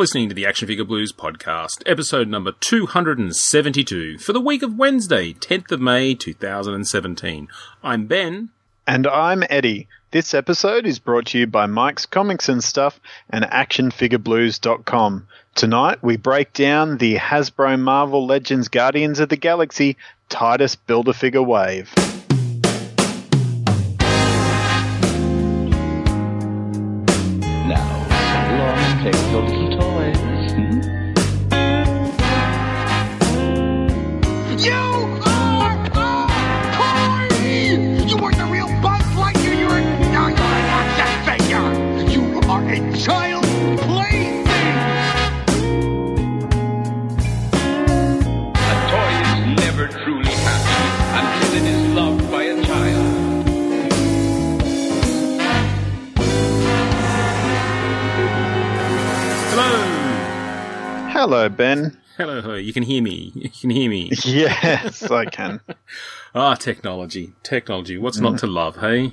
listening to the Action Figure Blues podcast, episode number 272, for the week of Wednesday, 10th of May 2017. I'm Ben. And I'm Eddie. This episode is brought to you by Mike's Comics and Stuff and ActionFigureBlues.com. Tonight we break down the Hasbro Marvel Legends Guardians of the Galaxy Titus Build-A-Figure Wave. Now, Hello. Ben. Hello. You can hear me. You can hear me. Yes, I can. Ah, technology. Technology. What's not to love, hey?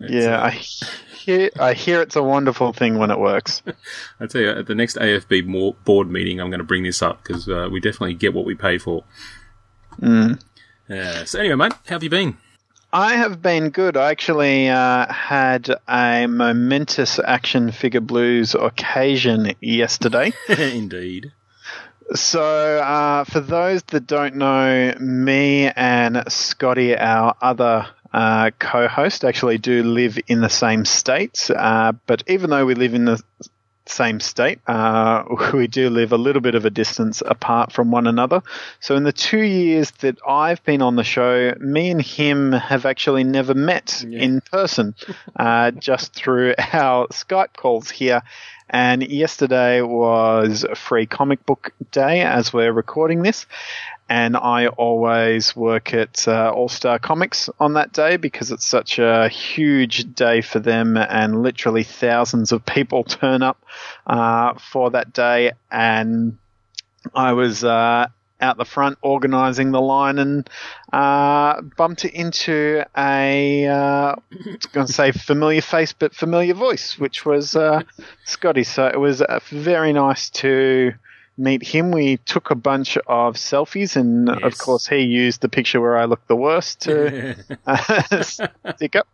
yeah, I hear, I hear it's a wonderful thing when it works. I tell you, at the next AFB board meeting, I'm going to bring this up because uh, we definitely get what we pay for. Mm. Yeah. So anyway, mate, how have you been? I have been good. I actually uh, had a momentous action figure blues occasion yesterday. Indeed. So, uh, for those that don't know, me and Scotty, our other uh, co-host, actually do live in the same states. Uh, but even though we live in the same state, uh, we do live a little bit of a distance apart from one another. So, in the two years that I've been on the show, me and him have actually never met Yeah. in person, uh, just through our Skype calls here. And yesterday was free comic book day as we're recording this. And I always work at uh, All Star Comics on that day because it's such a huge day for them, and literally thousands of people turn up uh, for that day. And I was uh, out the front organising the line and uh, bumped it into a, uh, going to say familiar face, but familiar voice, which was uh, Scotty. So it was uh, very nice to meet him. We took a bunch of selfies, and Yes. of course, he used the picture where I look the worst to uh, stick up.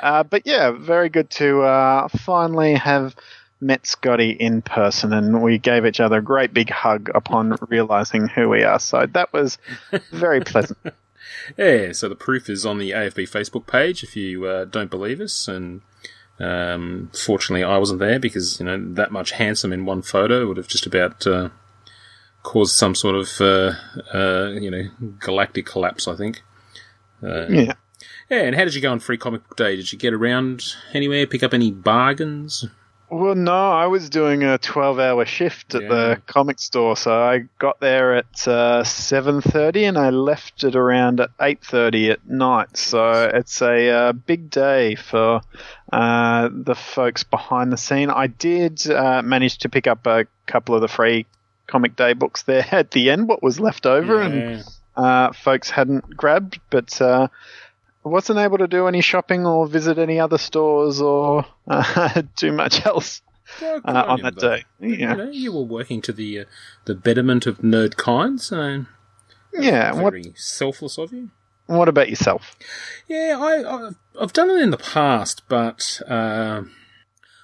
Uh, but yeah, very good to uh, finally have met Scotty in person, and we gave each other a great big hug upon realizing who we are. So that was very pleasant. Yeah, so the proof is on the AFB Facebook page if you uh, don't believe us. And um, fortunately, I wasn't there because you know that much handsome in one photo would have just about uh, caused some sort of uh, uh, you know galactic collapse. I think. Uh, Yeah. yeah, and how did you go on Free Comic Book Day? Did you get around anywhere? Pick up any bargains? Well, no, I was doing a 12-hour shift at Yeah. the comic store, so I got there at uh, 7:30 and I left it around at 8:30 at night. So it's a uh, big day for uh, the folks behind the scene. I did uh, manage to pick up a couple of the free comic day books there at the end, what was left over, and Yeah. uh, folks hadn't grabbed, but uh, wasn't able to do any shopping or visit any other stores or uh, do much else Well, uh, on you, that though. day. You, Yeah, know, you were working to the uh, the betterment of nerd kind, so yeah. What very selfless of you. What about yourself? Yeah, I, I've, I've done it in the past, but uh,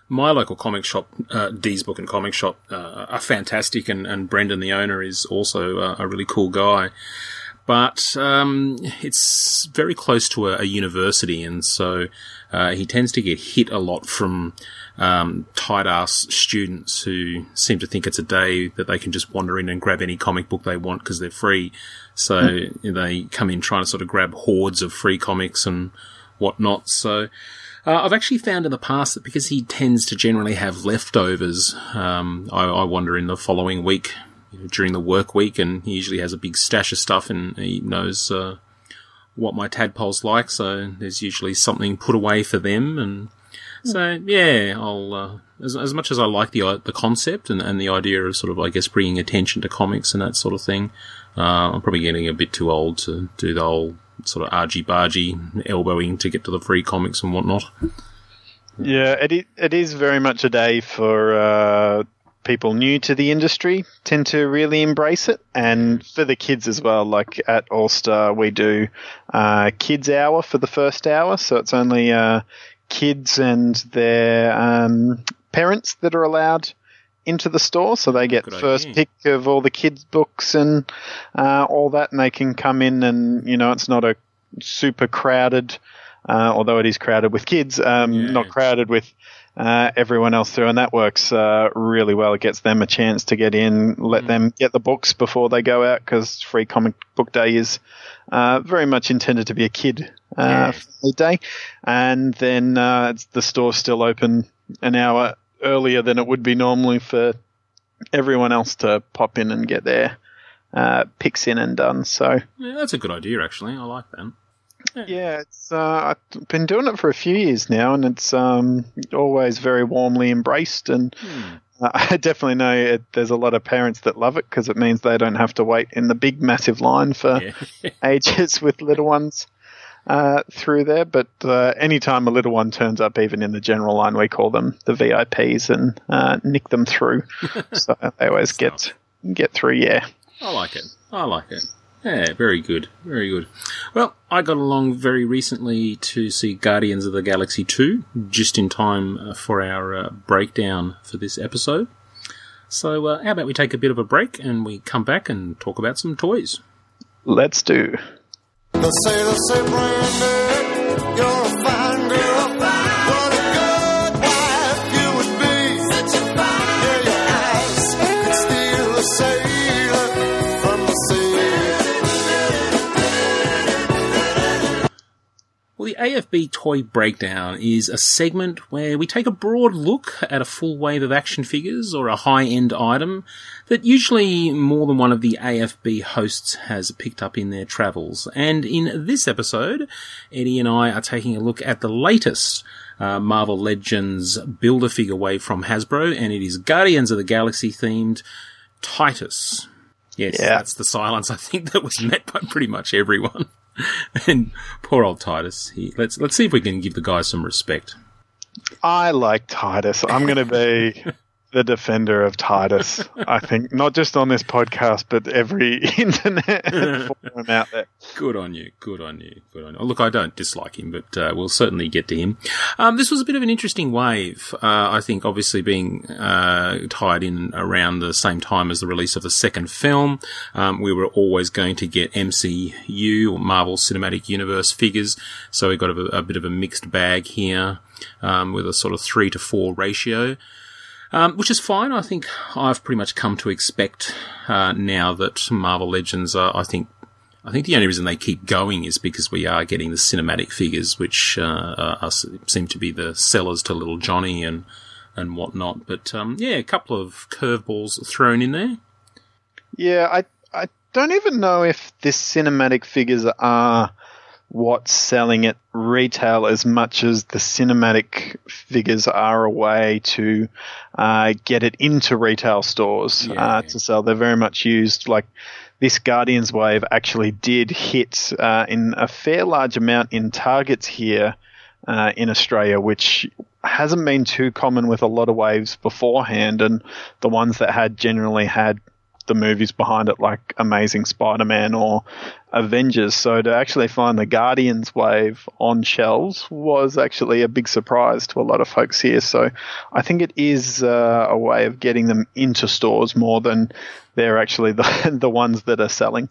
my local comic shop, uh, D's Book and Comic Shop, uh, are fantastic, and, and Brendan, the owner, is also uh, a really cool guy. But um, it's very close to a, a university, and so uh, he tends to get hit a lot from um, tight ass students who seem to think it's a day that they can just wander in and grab any comic book they want because they're free. So they come in trying to sort of grab hordes of free comics and whatnot. So uh, I've actually found in the past that because he tends to generally have leftovers, um, I, I wonder in the following week you know, during the work week, and he usually has a big stash of stuff, and he knows uh, what my tadpoles like. So there's usually something put away for them, and so yeah, I'll uh, as, as much as I like the the concept and, and the idea of sort of I guess bringing attention to comics and that sort of thing. Uh, I'm probably getting a bit too old to do the whole sort of argy bargy elbowing to get to the free comics and whatnot. Yeah, it it is very much a day for uh, people new to the industry tend to really embrace it, and for the kids as well. Like at All Star, we do uh, kids hour for the first hour, so it's only uh, kids and their um, parents that are allowed into the store, so they get Good first idea. pick of all the kids' books and uh, all that, and they can come in and you know it's not a super crowded, uh, although it is crowded with kids, um, Yeah. not crowded with uh, everyone else through, and that works uh, really well. It gets them a chance to get in, let Mm. them get the books before they go out, because Free Comic Book Day is uh, very much intended to be a kid uh, Yes. day, and then uh, the store's still open an hour earlier than it would be normally for everyone else to pop in and get their uh, picks in and done. So Yeah, that's a good idea, actually. I like that. Yeah, it's uh, I've been doing it for a few years now, and it's um, always very warmly embraced. And Hmm. uh, I definitely know it, there's a lot of parents that love it because it means they don't have to wait in the big, massive line for Yeah. ages with little ones uh, through there. But uh, anytime a little one turns up, even in the general line, we call them the VIPs and uh, nick them through. so they always get get through. Yeah. I like it. I like it. Yeah, very good. Very good. Well, I got along very recently to see Guardians of the Galaxy 2, just in time uh, for our uh, breakdown for this episode. So, uh, how about we take a bit of a break and we come back and talk about some toys? Let's do. They say, they say, Brandy, Well, the AFB Toy Breakdown is a segment where we take a broad look at a full wave of action figures or a high end item that usually more than one of the AFB hosts has picked up in their travels. And in this episode, Eddie and I are taking a look at the latest uh, Marvel Legends Build a Figure wave from Hasbro, and it is Guardians of the Galaxy themed Titus. Yes, Yeah. that's the silence I think that was met by pretty much everyone. and poor old Titus. He, let's let's see if we can give the guy some respect. I like Titus. I'm going to be the defender of Titus. I think not just on this podcast, but every internet forum out there. Good on you. Good on you. Good on you. Oh, look, I don't dislike him, but uh, we'll certainly get to him. Um, this was a bit of an interesting wave. Uh, I think, obviously, being uh, tied in around the same time as the release of the second film, um, we were always going to get MCU or Marvel Cinematic Universe figures. So we got a, a bit of a mixed bag here um, with a sort of three to four ratio. Um, which is fine. I think I've pretty much come to expect uh, now that Marvel Legends are, I think, I think the only reason they keep going is because we are getting the cinematic figures, which uh, are, seem to be the sellers to Little Johnny and and whatnot. But um, yeah, a couple of curveballs thrown in there. Yeah, I I don't even know if this cinematic figures are what's selling at retail as much as the cinematic figures are a way to uh, get it into retail stores Yeah. uh, to sell. They're very much used. Like this Guardians wave actually did hit uh, in a fair large amount in targets here uh, in Australia, which hasn't been too common with a lot of waves beforehand, and the ones that had generally had the movies behind it, like Amazing Spider-Man or Avengers. So to actually find the Guardians wave on shelves was actually a big surprise to a lot of folks here. So I think it is uh, a way of getting them into stores more than they're actually the the ones that are selling.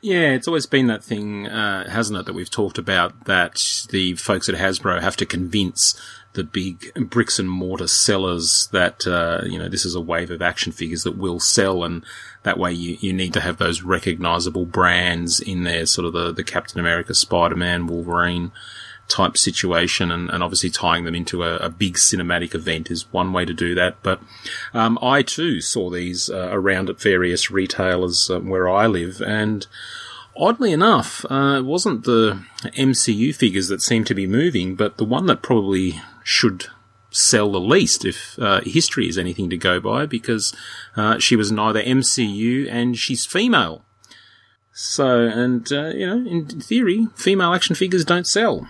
Yeah, it's always been that thing, uh, hasn't it, that we've talked about that the folks at Hasbro have to convince the big bricks and mortar sellers that, uh, you know, this is a wave of action figures that will sell and that way you, you need to have those recognizable brands in there, sort of the, the Captain America, Spider-Man, Wolverine type situation and, and obviously tying them into a, a big cinematic event is one way to do that. But um, I too saw these uh, around at various retailers uh, where I live and oddly enough, uh, it wasn't the MCU figures that seemed to be moving, but the one that probably should sell the least if uh, history is anything to go by because uh, she was neither MCU and she's female. So, and, uh, you know, in theory, female action figures don't sell.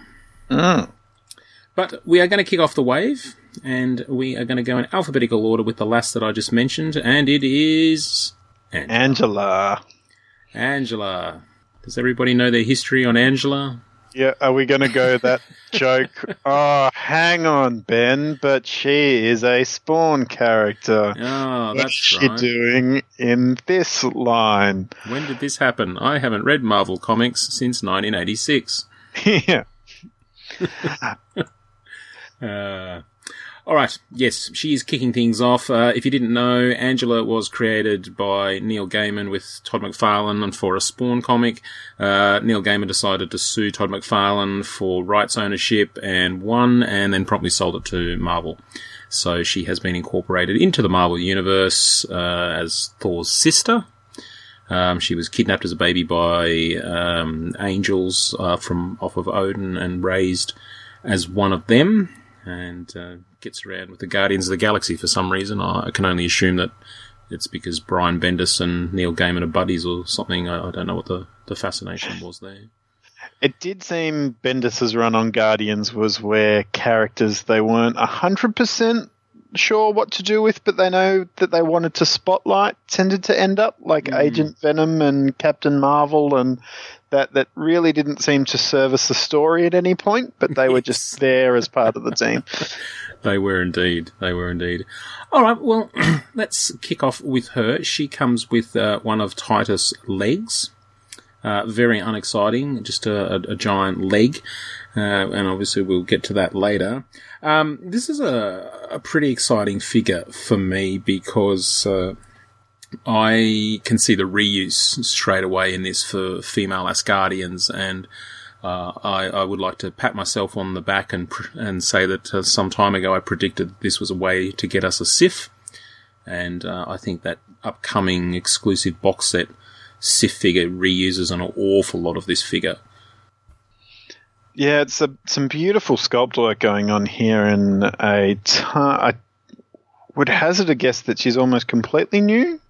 But we are going to kick off the wave and we are going to go in alphabetical order with the last that I just mentioned, and it is An- Angela. Angela. Does everybody know their history on Angela? Yeah, are we going to go that joke? Oh, hang on, Ben, but she is a Spawn character. Oh, What's that's she right. doing in this line? When did this happen? I haven't read Marvel comics since 1986. yeah. Uh, all right. Yes, she is kicking things off. Uh, if you didn't know, Angela was created by Neil Gaiman with Todd McFarlane and for a Spawn comic. Uh, Neil Gaiman decided to sue Todd McFarlane for rights ownership and won, and then promptly sold it to Marvel. So she has been incorporated into the Marvel universe uh, as Thor's sister. Um, she was kidnapped as a baby by um, angels uh, from off of Odin and raised as one of them, and uh, gets around with the Guardians of the Galaxy for some reason. I, can only assume that it's because Brian Bendis and Neil Gaiman are buddies or something. I, I don't know what the, the fascination was there. It did seem Bendis's run on Guardians was where characters they weren't 100% sure what to do with, but they know that they wanted to spotlight tended to end up, like Agent Venom and Captain Marvel, and that, that really didn't seem to service the story at any point, but they were just there as part of the team. They were indeed. They were indeed. All right. Well, let's kick off with her. She comes with uh, one of Titus' legs. Uh, very unexciting. Just a, a, a giant leg. Uh, and obviously we'll get to that later. Um, this is a, a pretty exciting figure for me because, uh, I can see the reuse straight away in this for female Asgardians, and uh, I, I would like to pat myself on the back and and say that uh, some time ago I predicted this was a way to get us a Sif, and uh, I think that upcoming exclusive box set Sif figure reuses an awful lot of this figure. Yeah, it's a, some beautiful sculpt work going on here, and a I would hazard a guess that she's almost completely new.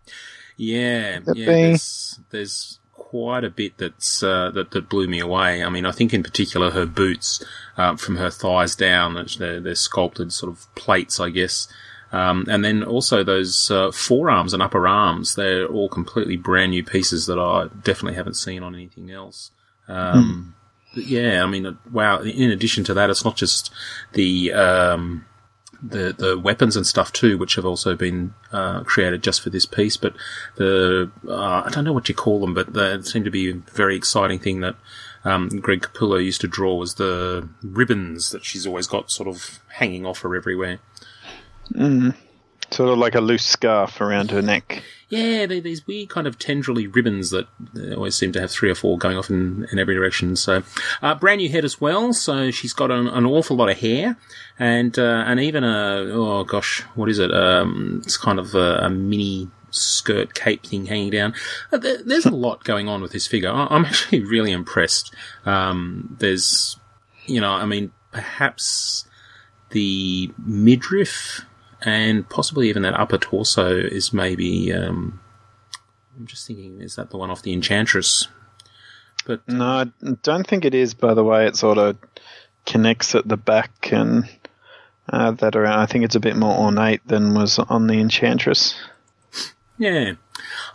Yeah, yeah. There's, there's quite a bit that's uh, that that blew me away. I mean, I think in particular her boots uh, from her thighs down, they're, they're sculpted sort of plates, I guess. Um, and then also those uh, forearms and upper arms, they're all completely brand new pieces that I definitely haven't seen on anything else. Um, but yeah, I mean, wow. In addition to that, it's not just the um, the the weapons and stuff too, which have also been uh, created just for this piece. But the uh, I don't know what you call them, but they seem to be a very exciting thing that um, Greg Capullo used to draw was the ribbons that she's always got sort of hanging off her everywhere. Sort of like a loose scarf around her neck. Yeah, they're these weird kind of tendrily ribbons that always seem to have three or four going off in, in every direction. So, uh, brand new head as well. So she's got an, an awful lot of hair and, uh, and even a, oh gosh, what is it? Um, it's kind of a, a mini skirt cape thing hanging down. Uh, there, there's a lot going on with this figure. I'm actually really impressed. Um, there's, you know, I mean, perhaps the midriff and possibly even that upper torso is maybe. Um, I'm just thinking, is that the one off the Enchantress? But No, I don't think it is. By the way, it sort of connects at the back and uh, that around. I think it's a bit more ornate than was on the Enchantress. yeah.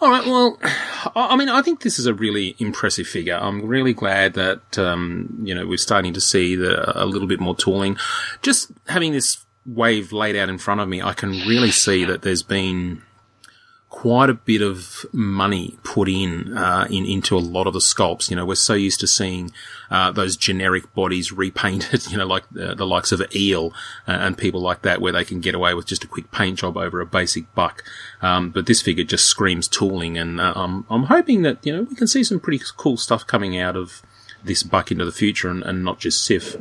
All right. Well, I I mean, I think this is a really impressive figure. I'm really glad that um, you know we're starting to see the, a little bit more tooling. Just having this wave laid out in front of me, I can really see that there's been quite a bit of money put in, uh, in into a lot of the sculpts. You know, we're so used to seeing uh, those generic bodies repainted. You know, like the, the likes of Eel uh, and people like that, where they can get away with just a quick paint job over a basic buck. Um, but this figure just screams tooling, and uh, I'm I'm hoping that you know we can see some pretty cool stuff coming out of this buck into the future, and, and not just Sif.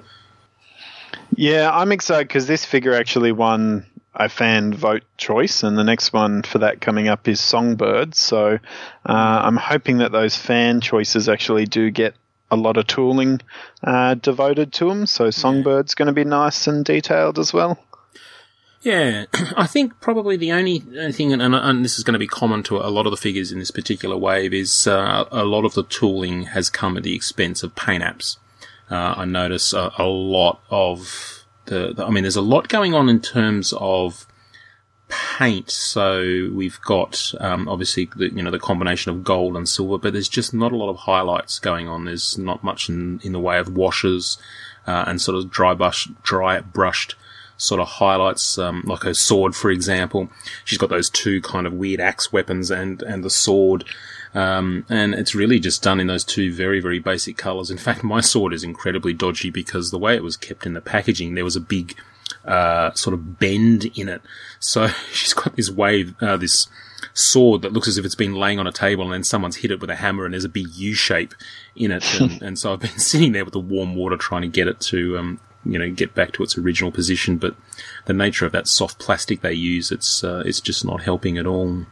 Yeah, I'm excited because this figure actually won a fan vote choice, and the next one for that coming up is Songbird. So uh, I'm hoping that those fan choices actually do get a lot of tooling uh, devoted to them. So Songbird's going to be nice and detailed as well. Yeah, I think probably the only thing, and, and this is going to be common to a lot of the figures in this particular wave, is uh, a lot of the tooling has come at the expense of paint apps. Uh, I notice a, a lot of the, the I mean, there's a lot going on in terms of paint. So we've got um, obviously the, you know the combination of gold and silver, but there's just not a lot of highlights going on. There's not much in in the way of washes uh, and sort of dry brush, dry brushed sort of highlights, um, like her sword, for example. She's got those two kind of weird axe weapons and and the sword. Um, and it's really just done in those two very, very basic colours. In fact, my sword is incredibly dodgy because the way it was kept in the packaging, there was a big uh, sort of bend in it. So she's got this wave, uh, this sword that looks as if it's been laying on a table and then someone's hit it with a hammer and there's a big U shape in it. And, and so I've been sitting there with the warm water trying to get it to, um, you know, get back to its original position. But the nature of that soft plastic they use, it's, uh, it's just not helping at all.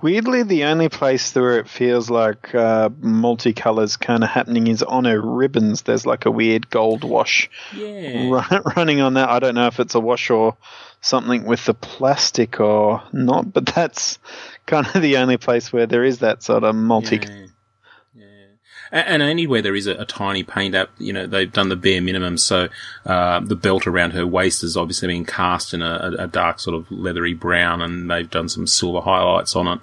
Weirdly, the only place where it feels like uh, multicolors kind of happening is on her ribbons. There's like a weird gold wash Yeah. run, running on that. I don't know if it's a wash or something with the plastic or not, but that's kind of the only place where there is that sort of multi. Yeah. And anywhere there is a, a tiny paint app, you know, they've done the bare minimum. So uh, the belt around her waist has obviously been cast in a, a dark sort of leathery brown, and they've done some silver highlights on it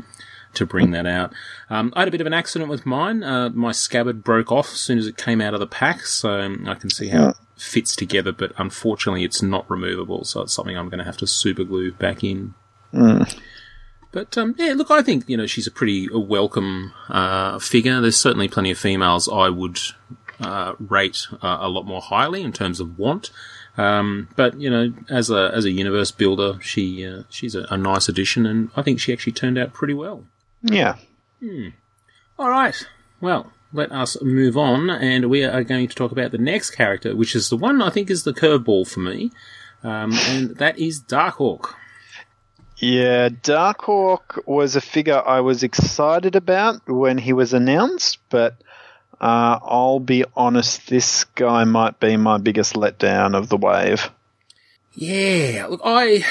to bring that out. Um, I had a bit of an accident with mine. Uh, my scabbard broke off as soon as it came out of the pack, so I can see how it fits together. But unfortunately, it's not removable, so it's something I'm going to have to super glue back in. But um, yeah, look, I think you know she's a pretty welcome uh, figure. There's certainly plenty of females I would uh, rate uh, a lot more highly in terms of want. Um, but you know, as a as a universe builder, she uh, she's a, a nice addition, and I think she actually turned out pretty well. Yeah. All right, well, let us move on, and we are going to talk about the next character, which is the one I think is the curveball for me, um, and that is Darkhawk. Yeah, Darkhawk was a figure I was excited about when he was announced, but uh, I'll be honest, this guy might be my biggest letdown of the wave. Yeah, look, I,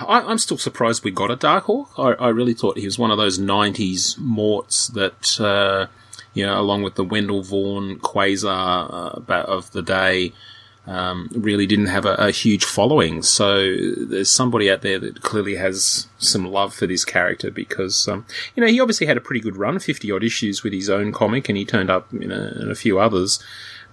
I I'm still surprised we got a Darkhawk. I, I really thought he was one of those '90s morts that, uh, you know, along with the Wendell Vaughn Quasar uh, of the day, um, really didn't have a, a huge following. So there's somebody out there that clearly has some love for this character because, um, you know, he obviously had a pretty good run, 50 odd issues with his own comic, and he turned up in a, in a few others.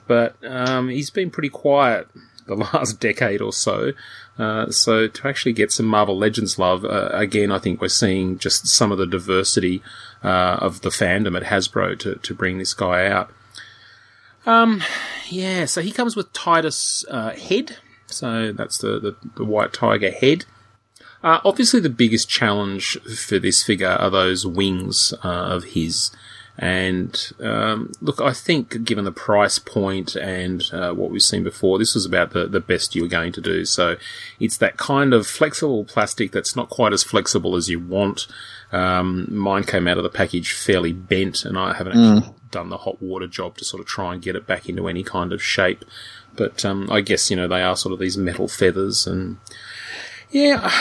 But um, he's been pretty quiet the last decade or so. Uh, so to actually get some Marvel Legends love, uh, again, I think we're seeing just some of the diversity uh, of the fandom at Hasbro to, to bring this guy out. Um, yeah, so he comes with Titus uh, head. So that's the, the, the white tiger head. Uh, obviously, the biggest challenge for this figure are those wings uh, of his. And um, look, I think given the price point and uh, what we've seen before, this was about the, the best you were going to do. So it's that kind of flexible plastic that's not quite as flexible as you want. Um, mine came out of the package fairly bent, and I haven't actually done the hot water job to sort of try and get it back into any kind of shape. But um, I guess you know they are sort of these metal feathers, and yeah,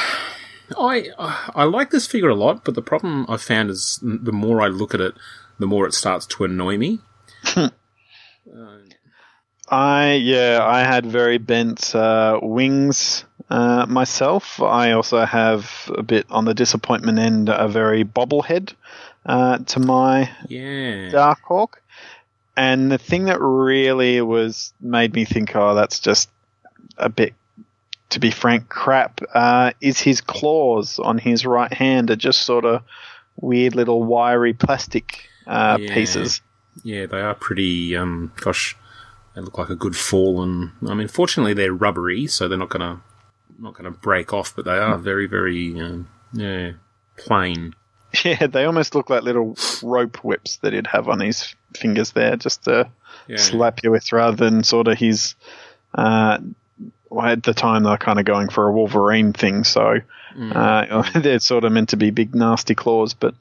I I like this figure a lot. But the problem I found is the more I look at it, the more it starts to annoy me. I yeah, I had very bent uh, wings uh, myself. I also have a bit on the disappointment end, a very bobblehead uh, to my Yeah, Darkhawk. And the thing that really was made me think, oh, that's just a bit, to be frank, crap, uh, is his claws on his right hand are just sort of weird little wiry plastic uh, Yeah. pieces. yeah, they are pretty. Um, gosh, they look like a good fallen. I mean, fortunately they're rubbery, so they're not gonna not gonna break off. But they are very very um, yeah plain. Yeah, they almost look like little rope whips that he'd have on his fingers there, just to Yeah. slap you with, rather than sort of his. Uh, well, at the time, they're kind of going for a Wolverine thing, so uh, they're sort of meant to be big, nasty claws, but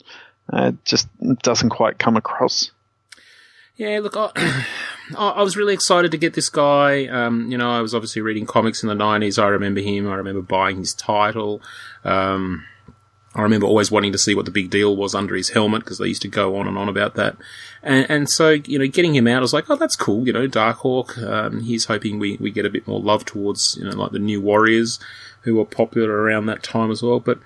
uh, it just doesn't quite come across. Yeah, look, I, I I was really excited to get this guy. Um, you know, I was obviously reading comics in the '90s. I remember him. I remember buying his title. Um, I remember always wanting to see what the big deal was under his helmet because they used to go on and on about that. And, and so, you know, getting him out, I was like, oh, that's cool. You know, Darkhawk, um, he's hoping we, we get a bit more love towards, you know, like the new Warriors who were popular around that time as well. But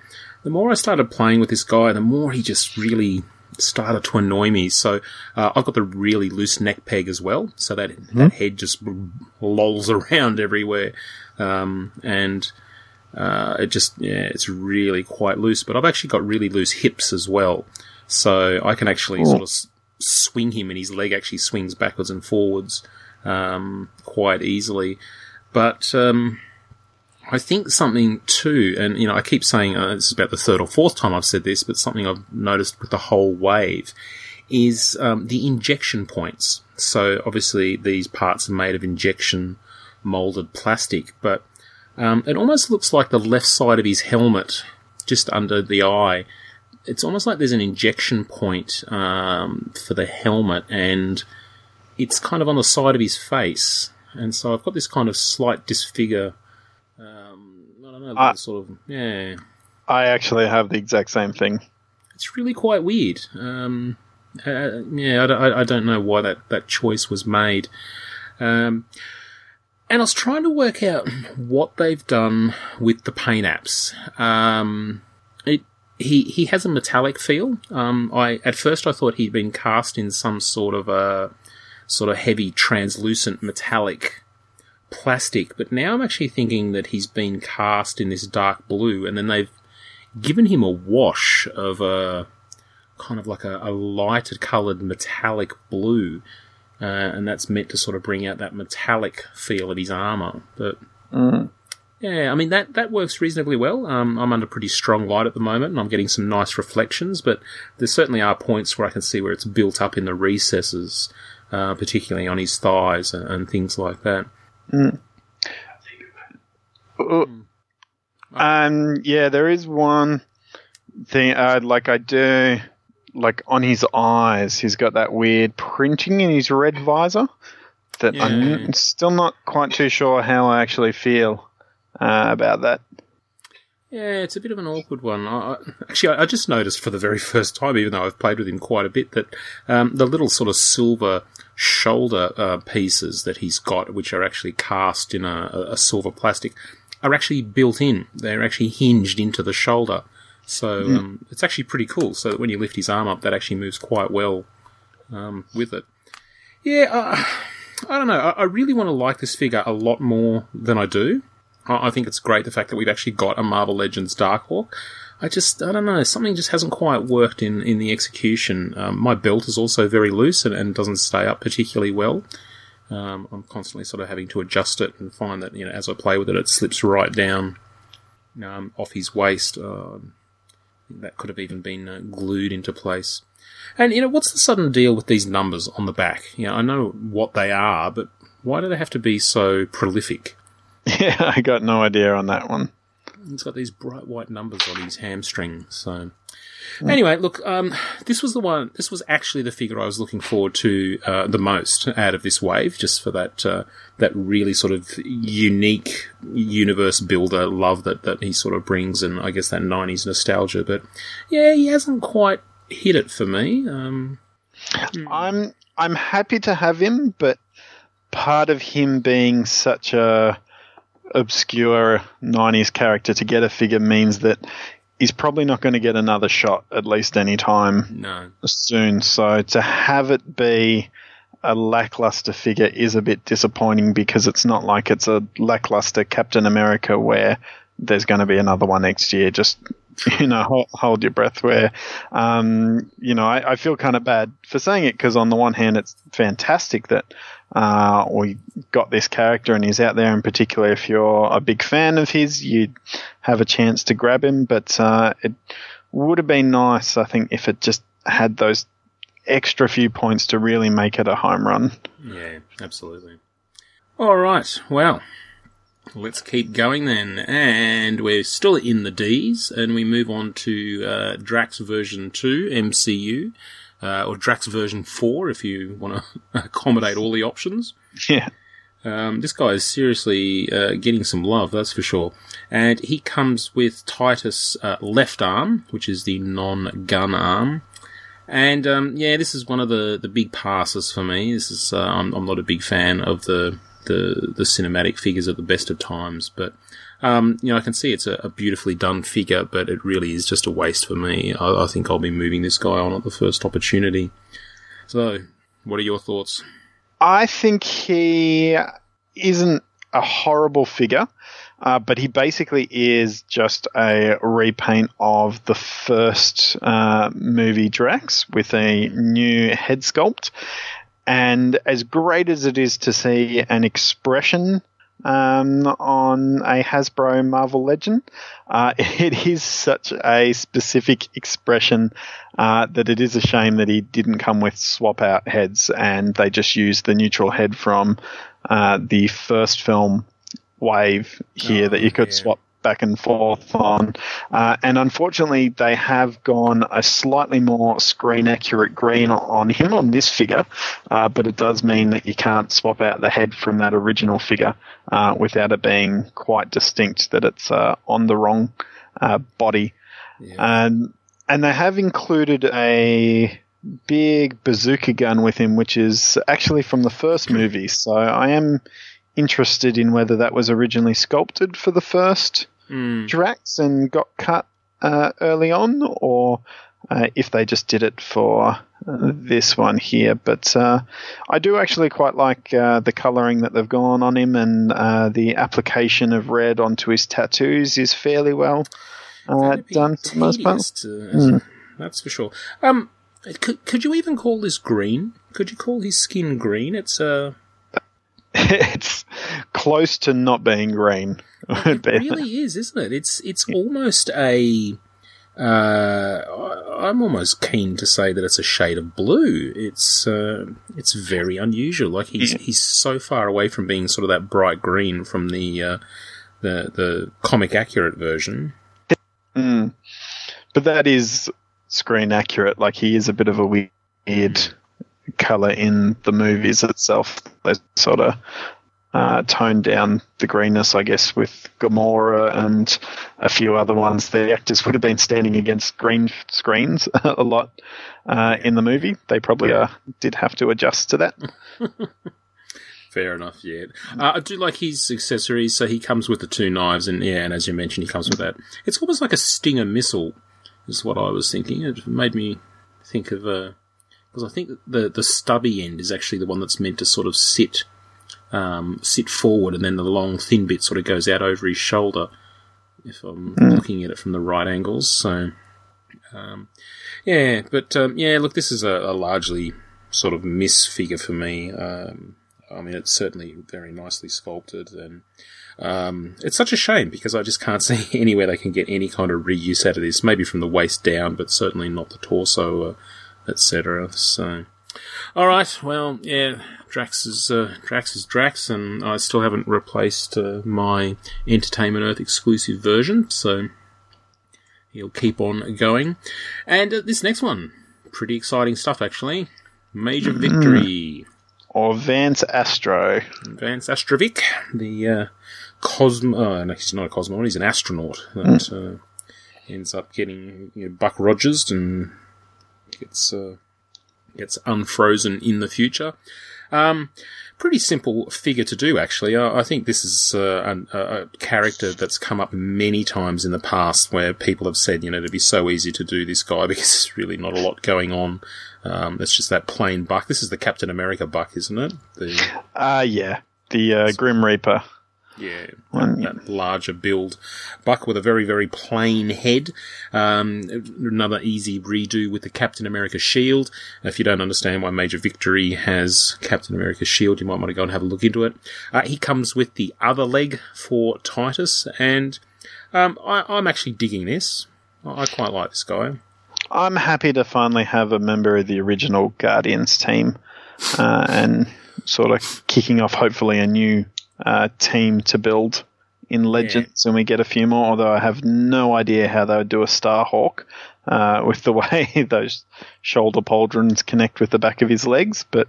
the more I started playing with this guy, the more he just really started to annoy me. So uh, I've got the really loose neck peg as well, so that that head just lolls around everywhere, um, and uh, it just yeah, it's really quite loose. But I've actually got really loose hips as well, so I can actually sort of s- swing him, and his leg actually swings backwards and forwards um, quite easily. But um, I think something too, and you know, I keep saying uh, this is about the third or fourth time I've said this, but something I've noticed with the whole wave is um, the injection points. So obviously these parts are made of injection molded plastic, but um, it almost looks like the left side of his helmet, just under the eye. It's almost like there's an injection point um, for the helmet, and it's kind of on the side of his face. And so I've got this kind of slight disfigure. I know, Ah. sort of yeah. I actually have the exact same thing. It's really quite weird. Um, uh, yeah, I, don't- I, I don't know why that, that choice was made. Um, and I was trying to work out what they've done with the paint apps. Um, it, he, he has a metallic feel. Um, I, at first I thought he'd been cast in some sort of a, sort of heavy translucent metallic plastic, but now I'm actually thinking that he's been cast in this dark blue and then they've given him a wash of a kind of like a, a lighter coloured metallic blue, uh, and that's meant to sort of bring out that metallic feel of his armour. But yeah, I mean that that works reasonably well. Um, I'm under pretty strong light at the moment, and I'm getting some nice reflections. But there certainly are points where I can see where it's built up in the recesses, uh, particularly on his thighs and, and things like that. Um, yeah, there is one thing. Uh, like I do, like on his eyes, he's got that weird printing in his red visor that Yeah. I'm still not quite too sure how I actually feel uh, about that. Yeah, it's a bit of an awkward one. I, actually, I, I just noticed for the very first time, even though I've played with him quite a bit, that um, the little sort of silver shoulder uh, pieces that he's got, which are actually cast in a, a- silver plastic, are actually built in. They're actually hinged into the shoulder. So um, it's actually pretty cool. So that when you lift his arm up, that actually moves quite well um, with it. Yeah, uh, I don't know. I, I really want to like this figure a lot more than I do. I think it's great the fact that we've actually got a Marvel Legends Darkhawk. I just, I don't know, something just hasn't quite worked in, in the execution. Um, my belt is also very loose and, and doesn't stay up particularly well. Um, I'm constantly sort of having to adjust it and find that, you know, as I play with it, it slips right down um, off his waist. Uh, that could have even been uh, glued into place. And, you know, what's the sudden deal with these numbers on the back? You know, I know what they are, but why do they have to be so prolific? Yeah, I got no idea on that one. He's got these bright white numbers on his hamstring. So, anyway, look, um, this was the one. This was actually the figure I was looking forward to uh, the most out of this wave, just for that uh, that really sort of unique universe builder love that that he sort of brings, and I guess that '90s nostalgia. But yeah, he hasn't quite hit it for me. Um, I'm I'm happy to have him, but part of him being such a obscure '90s character to get a figure means that he's probably not going to get another shot at least anytime no, soon. So to have it be a lackluster figure is a bit disappointing because it's not like it's a lackluster Captain America where there's going to be another one next year. Just you know, hold, hold your breath. Where, um, you know, I, I feel kind of bad for saying it because on the one hand, it's fantastic that uh, we got this character and he's out there. In particular, if you're a big fan of his, you'd have a chance to grab him. But uh, it would have been nice, I think, if it just had those extra few points to really make it a home run. Yeah, absolutely. All right. Well, let's keep going then. And we're still in the D's, and we move on to uh, Drax version 2 MCU, uh, or Drax version 4 if you want to accommodate all the options. Yeah. Um, this guy is seriously uh, getting some love, that's for sure. And he comes with Titus uh, left arm, which is the non-gun arm. And um, yeah, this is one of the, the big passes for me. This is uh, I'm, I'm not a big fan of the, the the cinematic figures at the best of times, but um, you know I can see it's a, a beautifully done figure, but it really is just a waste for me. I, I think I'll be moving this guy on at the first opportunity. So, what are your thoughts? I think he isn't a horrible figure, uh, but he basically is just a repaint of the first uh, movie Drax with a new head sculpt. And as great as it is to see an expression um, on a Hasbro Marvel Legend, uh, it is such a specific expression uh, that it is a shame that he didn't come with swap out heads and they just used the neutral head from uh, the first film wave here Oh, that you could yeah. swap back and forth on. Uh, and unfortunately, they have gone a slightly more screen accurate green on him on this figure, uh, but it does mean that you can't swap out the head from that original figure uh, without it being quite distinct that it's uh, on the wrong uh, body. Um, and they have included a big bazooka gun with him, which is actually from the first movie. So I am interested in whether that was originally sculpted for the first Hmm. Drax and got cut uh, early on, or uh, if they just did it for uh, this one here. But uh, I do actually quite like uh, the colouring that they've gone on him, and uh, the application of red onto his tattoos is fairly well uh, done for the most part. to- That's for sure. Um, could, could you even call this green? Could you call his skin green? It's uh, it's close to not being green. it really is, isn't it? It's it's almost a. Uh, I'm almost keen to say that it's a shade of blue. It's uh, it's very unusual. Like he's he's so far away from being sort of that bright green from the uh, the the comic accurate version. Mm. But that is screen accurate. Like he is a bit of a weird color in the movies itself. They sort of uh, toned down the greenness, I guess, with Gamora and a few other ones. The actors would have been standing against green screens a lot uh, in the movie. They probably uh, did have to adjust to that. Fair enough, yeah. Uh, I do like his accessories. So he comes with the two knives, and yeah, and as you mentioned, he comes with that. It's almost like a Stinger missile, is what I was thinking. It made me think of because I think the the stubby end is actually the one that's meant to sort of sit um, sit forward, and then the long thin bit sort of goes out over his shoulder. If I'm looking at it from the right angles, so um, yeah, but um, yeah, look, this is a, a largely sort of miss figure for me. Um, I mean, it's certainly very nicely sculpted, and um, it's such a shame because I just can't see anywhere they can get any kind of reuse out of this. Maybe from the waist down, but certainly not the torso, uh, etc. So, all right, well, yeah, Drax is uh, Drax is Drax, and I still haven't replaced uh, my Entertainment Earth exclusive version, so he'll keep on going. And uh, this next one, pretty exciting stuff actually. Major Victory. Or Vance Astro. Vance Astrovic, the uh, Cosmo. Oh, no, he's not a cosmonaut. He's an astronaut that uh, ends up getting you know, Buck Rogers and gets uh, gets unfrozen in the future. Um, pretty simple figure to do, actually. I, I think this is uh, an- a, a character that's come up many times in the past where people have said, you know, it'd be so easy to do this guy because there's really not a lot going on. Um, it's just that plain buck. This is the Captain America buck, isn't it? The, Ah, yeah. The uh, Grim Reaper. Yeah, One, that, that larger build buck with a very very plain head. Um, another easy redo with the Captain America shield. If you don't understand why Major Victory has Captain America shield, you might want to go and have a look into it. Uh, he comes with the other leg for Titus, and um, I, I'm actually digging this. I I quite like this guy. I'm happy to finally have a member of the original Guardians team uh, and sort of kicking off, hopefully, a new uh, team to build in Legends and we get a few more, although I have no idea how they would do a Starhawk uh, with the way those shoulder pauldrons connect with the back of his legs. But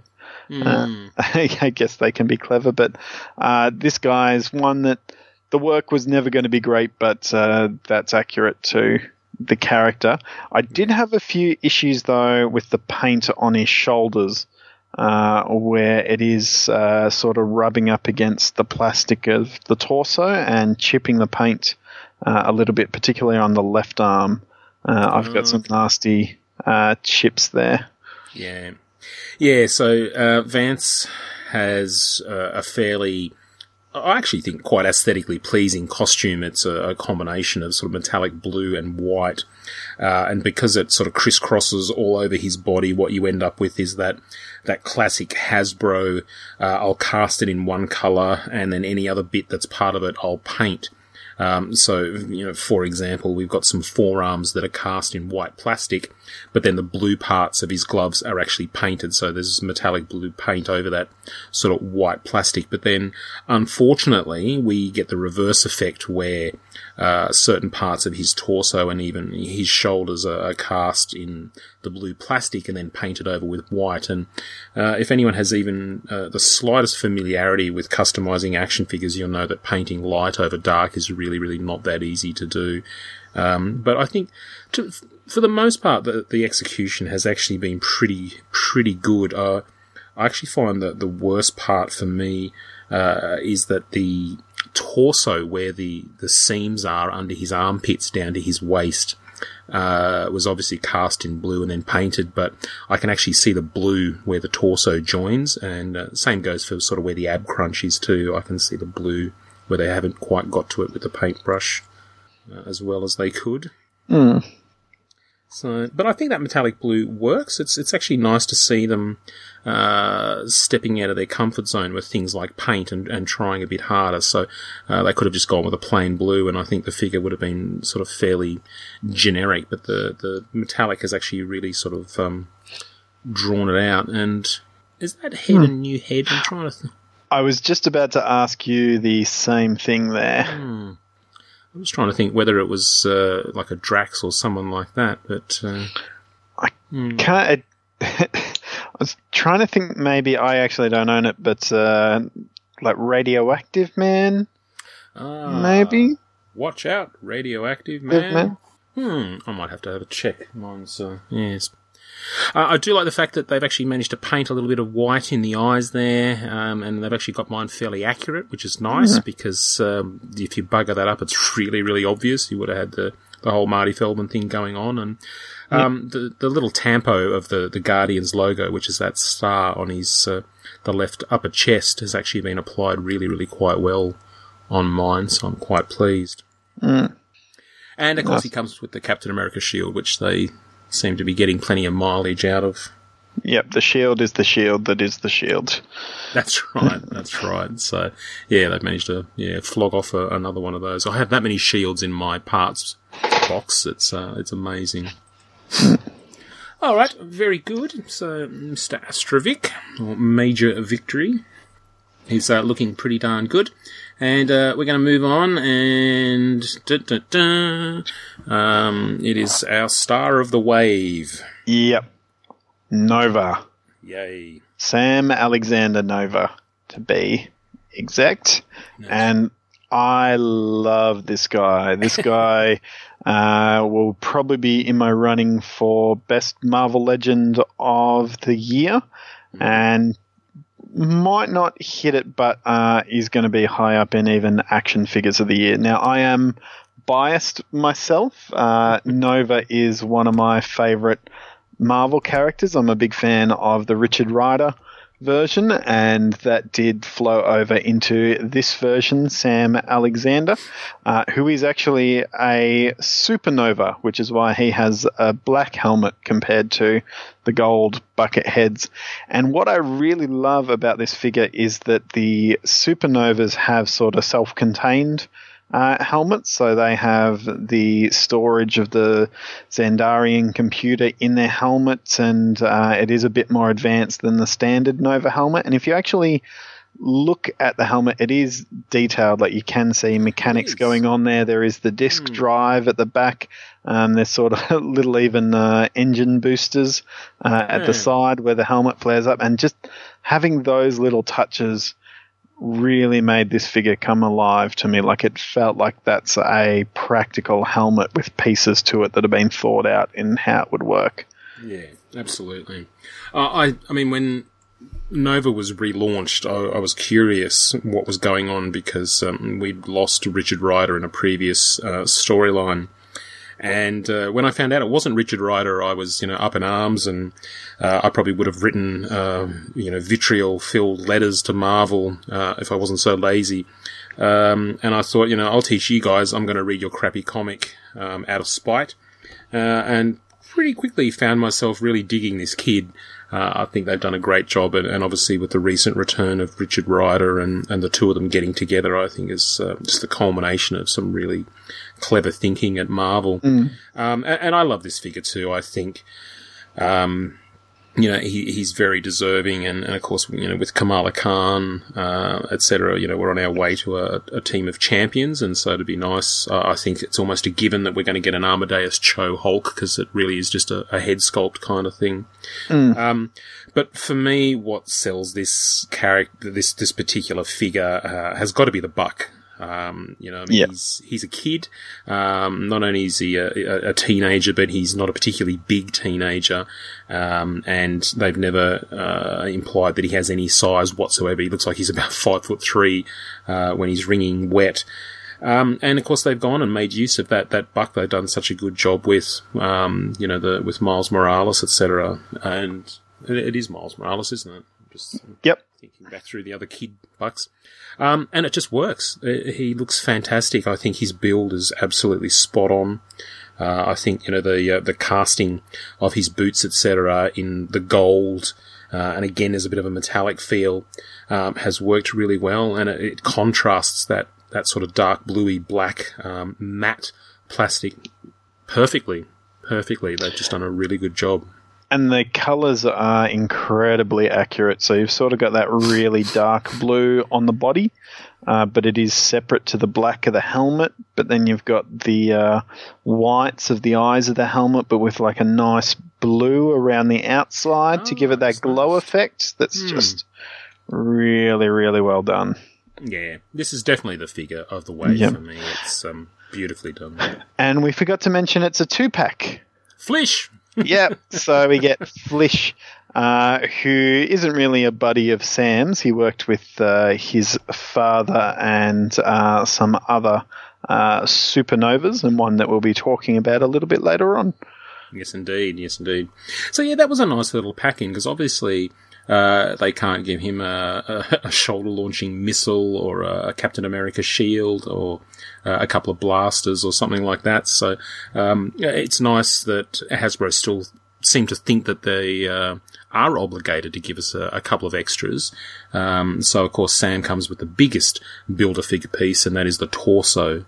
Mm. I guess they can be clever, but uh, this guy is one that the work was never going to be great, but uh, that's accurate to the character. I did have a few issues though with the paint on his shoulders, uh, where it is uh, sort of rubbing up against the plastic of the torso and chipping the paint uh, a little bit, particularly on the left arm. Uh, I've got some nasty uh, chips there. Yeah. Yeah, so uh, Vance has uh, a fairly, I actually think, quite aesthetically pleasing costume. It's a, a combination of sort of metallic blue and white. Uh, and because it sort of crisscrosses all over his body, what you end up with is that that classic Hasbro. Uh, I'll cast it in one color, and then any other bit that's part of it, I'll paint. Um, so, you know, for example, we've got some forearms that are cast in white plastic, but then the blue parts of his gloves are actually painted. So there's metallic blue paint over that sort of white plastic. But then, unfortunately, we get the reverse effect where uh, certain parts of his torso and even his shoulders are, are, cast in the blue plastic and then painted over with white. And uh, if anyone has even uh, the slightest familiarity with customizing action figures, you'll know that painting light over dark is really, really not that easy to do. Um, but I think, to, for the most part, the, the execution has actually been pretty, pretty good. Uh, I actually find that the worst part for me uh, is that the torso where the, the seams are under his armpits down to his waist uh, was obviously cast in blue and then painted, but I can actually see the blue where the torso joins, and uh, same goes for sort of where the ab crunch is too. I can see the blue where they haven't quite got to it with the paintbrush uh, as well as they could. Mm. So, but I think that metallic blue works. It's it's actually nice to see them uh, stepping out of their comfort zone with things like paint and, and trying a bit harder. So uh, they could have just gone with a plain blue, and I think the figure would have been sort of fairly generic. But the the metallic has actually really sort of um, drawn it out. And is that head a new head? I'm trying to. Th- I was just about to ask you the same thing there. Hmm. I was trying to think whether it was uh, like a Drax or someone like that, but uh, I Can't. I was trying to think. Maybe I actually don't own it, but uh, like Radioactive Man, ah, maybe. Watch out, radioactive Man. man. Hmm, I might have to have a check. Mine's uh, yes. Uh, I do like the fact that they've actually managed to paint a little bit of white in the eyes there, um, and they've actually got mine fairly accurate, which is nice because um, if you bugger that up, it's really, really obvious. You would have had the, the whole Marty Feldman thing going on, and um, the the little tampo of the the Guardians logo, which is that star on his uh, the left upper chest, has actually been applied really, really quite well on mine. So I'm quite pleased. And of course, he comes with the Captain America shield, which they seem to be getting plenty of mileage out of. Yep, the shield is the shield that is the shield. That's right. That's right. So, yeah, they've managed to yeah flog off a, another one of those. I have that many shields in my parts box. It's uh, it's amazing. All right, very good. So, Mr. Astrovik, or Major Victory, he's uh, looking pretty darn good. And uh, we're going to move on, and da, da, da, um, it is our star of the wave. Yep, Nova. Yay! Sam Alexander Nova, to be exact. And I love this guy. This guy uh, will probably be in my running for best Marvel Legend of the year, and might not hit it, but uh, is going to be high up in even action figures of the year. Now, I am biased myself. Uh, Nova is one of my favorite Marvel characters. I'm a big fan of the Richard Rider version, and that did flow over into this version, Sam Alexander, uh, who is actually a supernova, which is why he has a black helmet compared to the gold bucket heads. And what I really love about this figure is that the supernovas have sort of self contained uh, helmets, so they have the storage of the Xandarian computer in their helmets, and uh, it is a bit more advanced than the standard Nova helmet. And if you actually look at the helmet, it is detailed. Like you can see mechanics going on there. There is the disc drive at the back. Um, there's sort of little even uh, engine boosters uh, at the side where the helmet flares up, and just having those little touches really made this figure come alive to me. Like it felt like that's a practical helmet with pieces to it that have been thought out in how it would work. Yeah, absolutely. Uh, I, I mean, when Nova was relaunched, I, I was curious what was going on because um, we'd lost Richard Rider in a previous uh, storyline. And uh, when I found out it wasn't Richard Rider, I was, you know, up in arms, and uh, I probably would have written, uh, you know, vitriol-filled letters to Marvel uh, if I wasn't so lazy. Um, and I thought, you know, I'll teach you guys. I'm going to read your crappy comic um, out of spite, uh, and pretty quickly found myself really digging this kid. Uh, I think they've done a great job, and, and obviously with the recent return of Richard Rider and, and the two of them getting together, I think is uh, just the culmination of some really clever thinking at Marvel. Um, and, and I love this figure too. I think, um, you know, he, he's very deserving, and, and of course, you know, with Kamala Khan, uh, etc., you know, we're on our way to a, a team of champions, and so to be nice, uh, I think it's almost a given that we're going to get an Amadeus Cho Hulk because it really is just a, a head sculpt kind of thing. Um, but for me, what sells this character, this this particular figure, uh, has got to be the buck. Um, you know, I mean, Yeah. he's he's a kid. Um, not only is he a, a, teenager, but he's not a particularly big teenager. Um, and they've never uh, implied that he has any size whatsoever. He looks like he's about five foot three uh, when he's wringing wet. Um, and of course, they've gone and made use of that that buck they've done such a good job with. Um, you know, the with Miles Morales, etc. And it, it is Miles Morales, isn't it? Just Yep. Thinking back through the other kid bucks. Um, and it just works. Uh, He looks fantastic. I think his build is absolutely spot on. Uh, I think you know the uh, the casting of his boots, etc., in the gold, uh, and again, there's a bit of a metallic feel, um, has worked really well, and it, it contrasts that that sort of dark bluey black um, matte plastic perfectly. Perfectly, they've just done a really good job. And the colors are incredibly accurate. So you've sort of got that really dark blue on the body, uh, but it is separate to the black of the helmet. But then you've got the uh, whites of the eyes of the helmet, but with like a nice blue around the outside to Oh, give it that glow nice. effect. That's Hmm. just really, really well done. Yeah, this is definitely the figure of the way Yep. for me. It's um, beautifully done. And we forgot to mention it's a two pack. Flish. Yep. So we get Flish, uh, who isn't really a buddy of Sam's. He worked with uh, his father and uh, some other uh, supernovas, and one that we'll be talking about a little bit later on. Yes, indeed. Yes, indeed. So yeah, that was a nice little pack-in because obviously uh, they can't give him a, a, a shoulder-launching missile or a, Captain America shield or uh, a couple of blasters or something like that. So um, it's nice that Hasbro still seem to think that they uh, are obligated to give us a, a couple of extras. Um, so of course Sam comes with the biggest build-a-figure piece, and that is the torso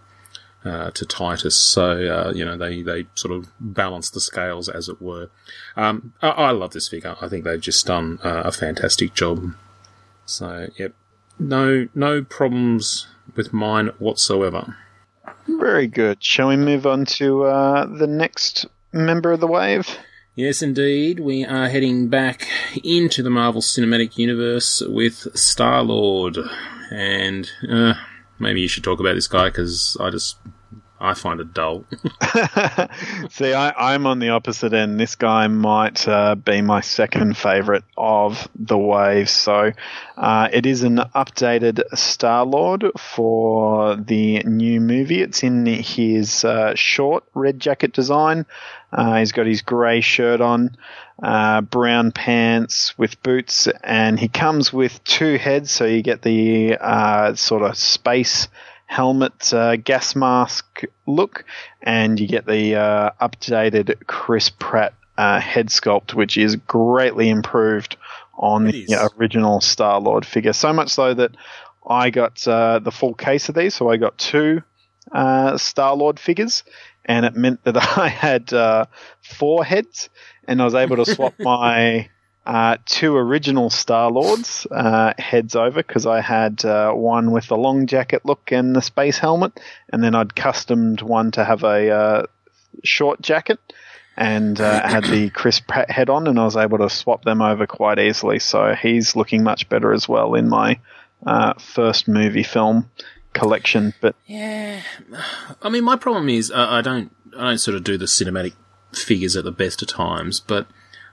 uh, to Titus. So uh, you know they they sort of balance the scales as it were. Um, I, I love this figure. I think they've just done uh, a fantastic job. So yep, no no problems with mine whatsoever. Very good. Shall we move on to uh, the next member of the wave? Yes, indeed. We are heading back into the Marvel Cinematic Universe with Star Lord, and uh, maybe you should talk about this guy because I just I find it dull. See, I, I'm on the opposite end. This guy might uh, be my second favorite of the wave. So, uh, it is an updated Star Lord for the new movie. It's in his uh, short red jacket design. Uh, he's got his grey shirt on, uh, brown pants with boots, and he comes with two heads. So you get the uh, sort of space helmet uh, gas mask look, and you get the uh, updated Chris Pratt uh, head sculpt, which is greatly improved on It the is. original Star Lord figure. So much so that I got uh, the full case of these, so I got two uh, Star Lord figures, and it meant that I had uh, four heads, and I was able to swap my uh, two original Star Lords uh, heads over because I had uh, one with the long jacket look and the space helmet, and then I'd customed one to have a uh, short jacket and uh, had the Chris Pratt head on, and I was able to swap them over quite easily. So he's looking much better as well in my uh, first movie film collection. But Yeah, I mean, my problem is uh, I don't I don't sort of do the cinematic figures at the best of times, but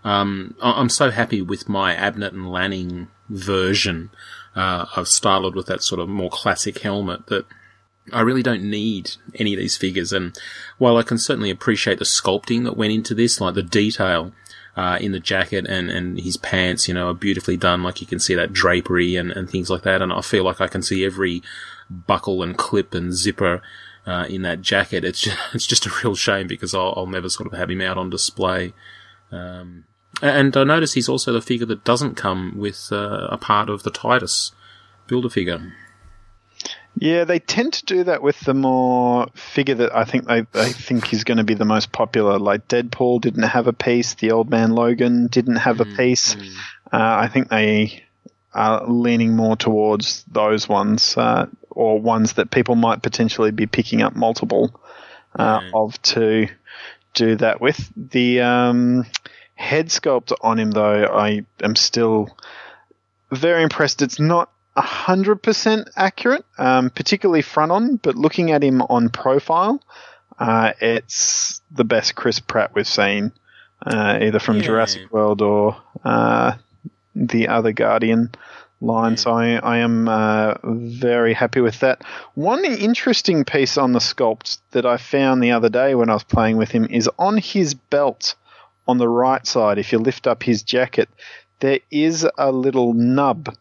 um, I- I'm so happy with my Abnett and Lanning version uh, of Starlord with that sort of more classic helmet that I really don't need any of these figures. And while I can certainly appreciate the sculpting that went into this, like the detail. Uh, in the jacket and, and his pants, you know, are beautifully done. Like you can see that drapery and, and things like that. And I feel like I can see every buckle and clip and zipper uh, in that jacket. It's just, it's just a real shame because I'll, I'll never sort of have him out on display. Um, and I notice he's also the figure that doesn't come with uh, a part of the Titus builder figure. yeah, they tend to do that with the more figure that I think they, they think is going to be the most popular. Like Deadpool didn't have a piece, the Old Man Logan didn't have a piece. Uh, I think they are leaning more towards those ones, uh, or ones that people might potentially be picking up multiple uh, of to do that with. The um, head sculpt on him, though, I am still very impressed. It's not hundred percent accurate, um, particularly front on, but looking at him on profile, uh, it's the best Chris Pratt we've seen, uh, either from Yeah. Jurassic World or uh, the other Guardian line. So I, I am uh, very happy with that. One interesting piece on the sculpt that I found the other day when I was playing with him is on his belt on the right side. If you lift up his jacket, there is a little nub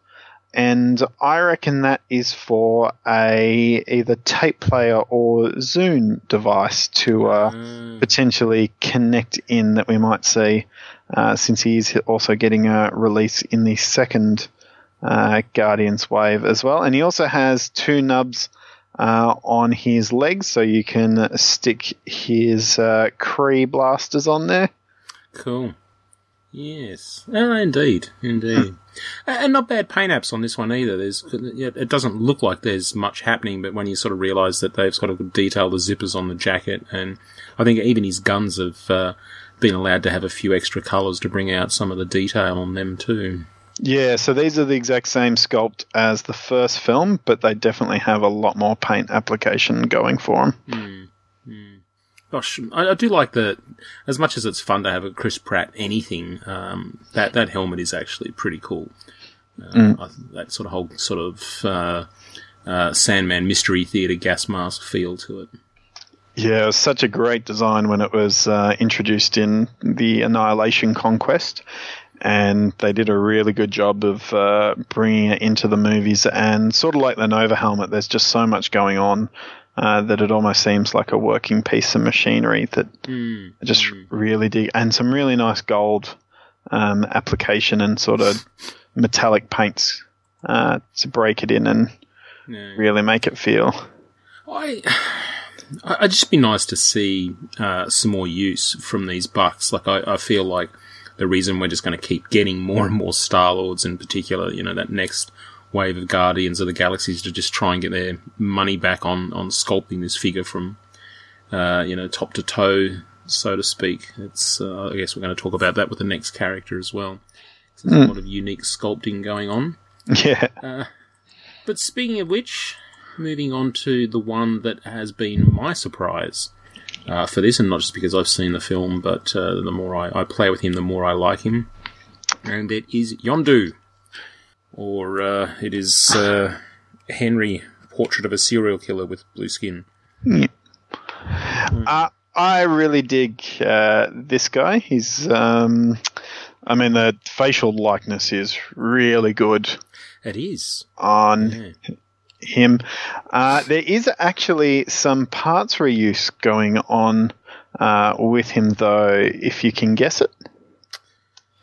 and I reckon that is for a either tape player or Zune device to uh, potentially connect in that we might see, uh, since he is also getting a release in the second uh, Guardians wave as well, and he also has two nubs. Uh, on his legs, so you can stick his uh, Kree blasters on there. Cool. Yes. Oh, indeed. Indeed. And not bad paint apps on this one either. There's, it doesn't look like there's much happening, but when you sort of realise that they've sort of detailed the zippers on the jacket, and I think even his guns have uh, been allowed to have a few extra colours to bring out some of the detail on them too. Yeah, so these are the exact same sculpt as the first film, but they definitely have a lot more paint application going for them. Gosh, I, I do like the. As much as it's fun to have a Chris Pratt anything, um, that that helmet is actually pretty cool. Uh, I, that sort of whole sort of uh, uh, Sandman Mystery Theater gas mask feel to it. Yeah, it was such a great design when it was uh, introduced in the Annihilation Conquest, and they did a really good job of uh, bringing it into the movies. And sort of like the Nova helmet, there's just so much going on uh, that it almost seems like a working piece of machinery that I just really dig. And some really nice gold um, application and sort of metallic paints uh, to break it in and Yeah. really make it feel. I, I- I'd just be nice to see uh, some more use from these bucks. Like I, I feel like the reason we're just going to keep getting more and more Star Lords, in particular, you know, that next wave of Guardians of the Galaxies, to just try and get their money back on on sculpting this figure from, uh, you know, top to toe, so to speak. It's uh, I guess we're going to talk about that with the next character as well. There's a lot of unique sculpting going on. Yeah. But speaking of which, moving on to the one that has been my surprise uh, for this, and not just because I've seen the film, but uh, the more I, I play with him, the more I like him. And it is Yondu. Or uh, it is uh, Henry, Portrait of a Serial Killer with Blue Skin. Uh, I really dig uh, this guy. He's, um, I mean, the facial likeness is really good It is. on Yeah. him. Uh, there is actually some parts reuse going on uh, with him, though, if you can guess it.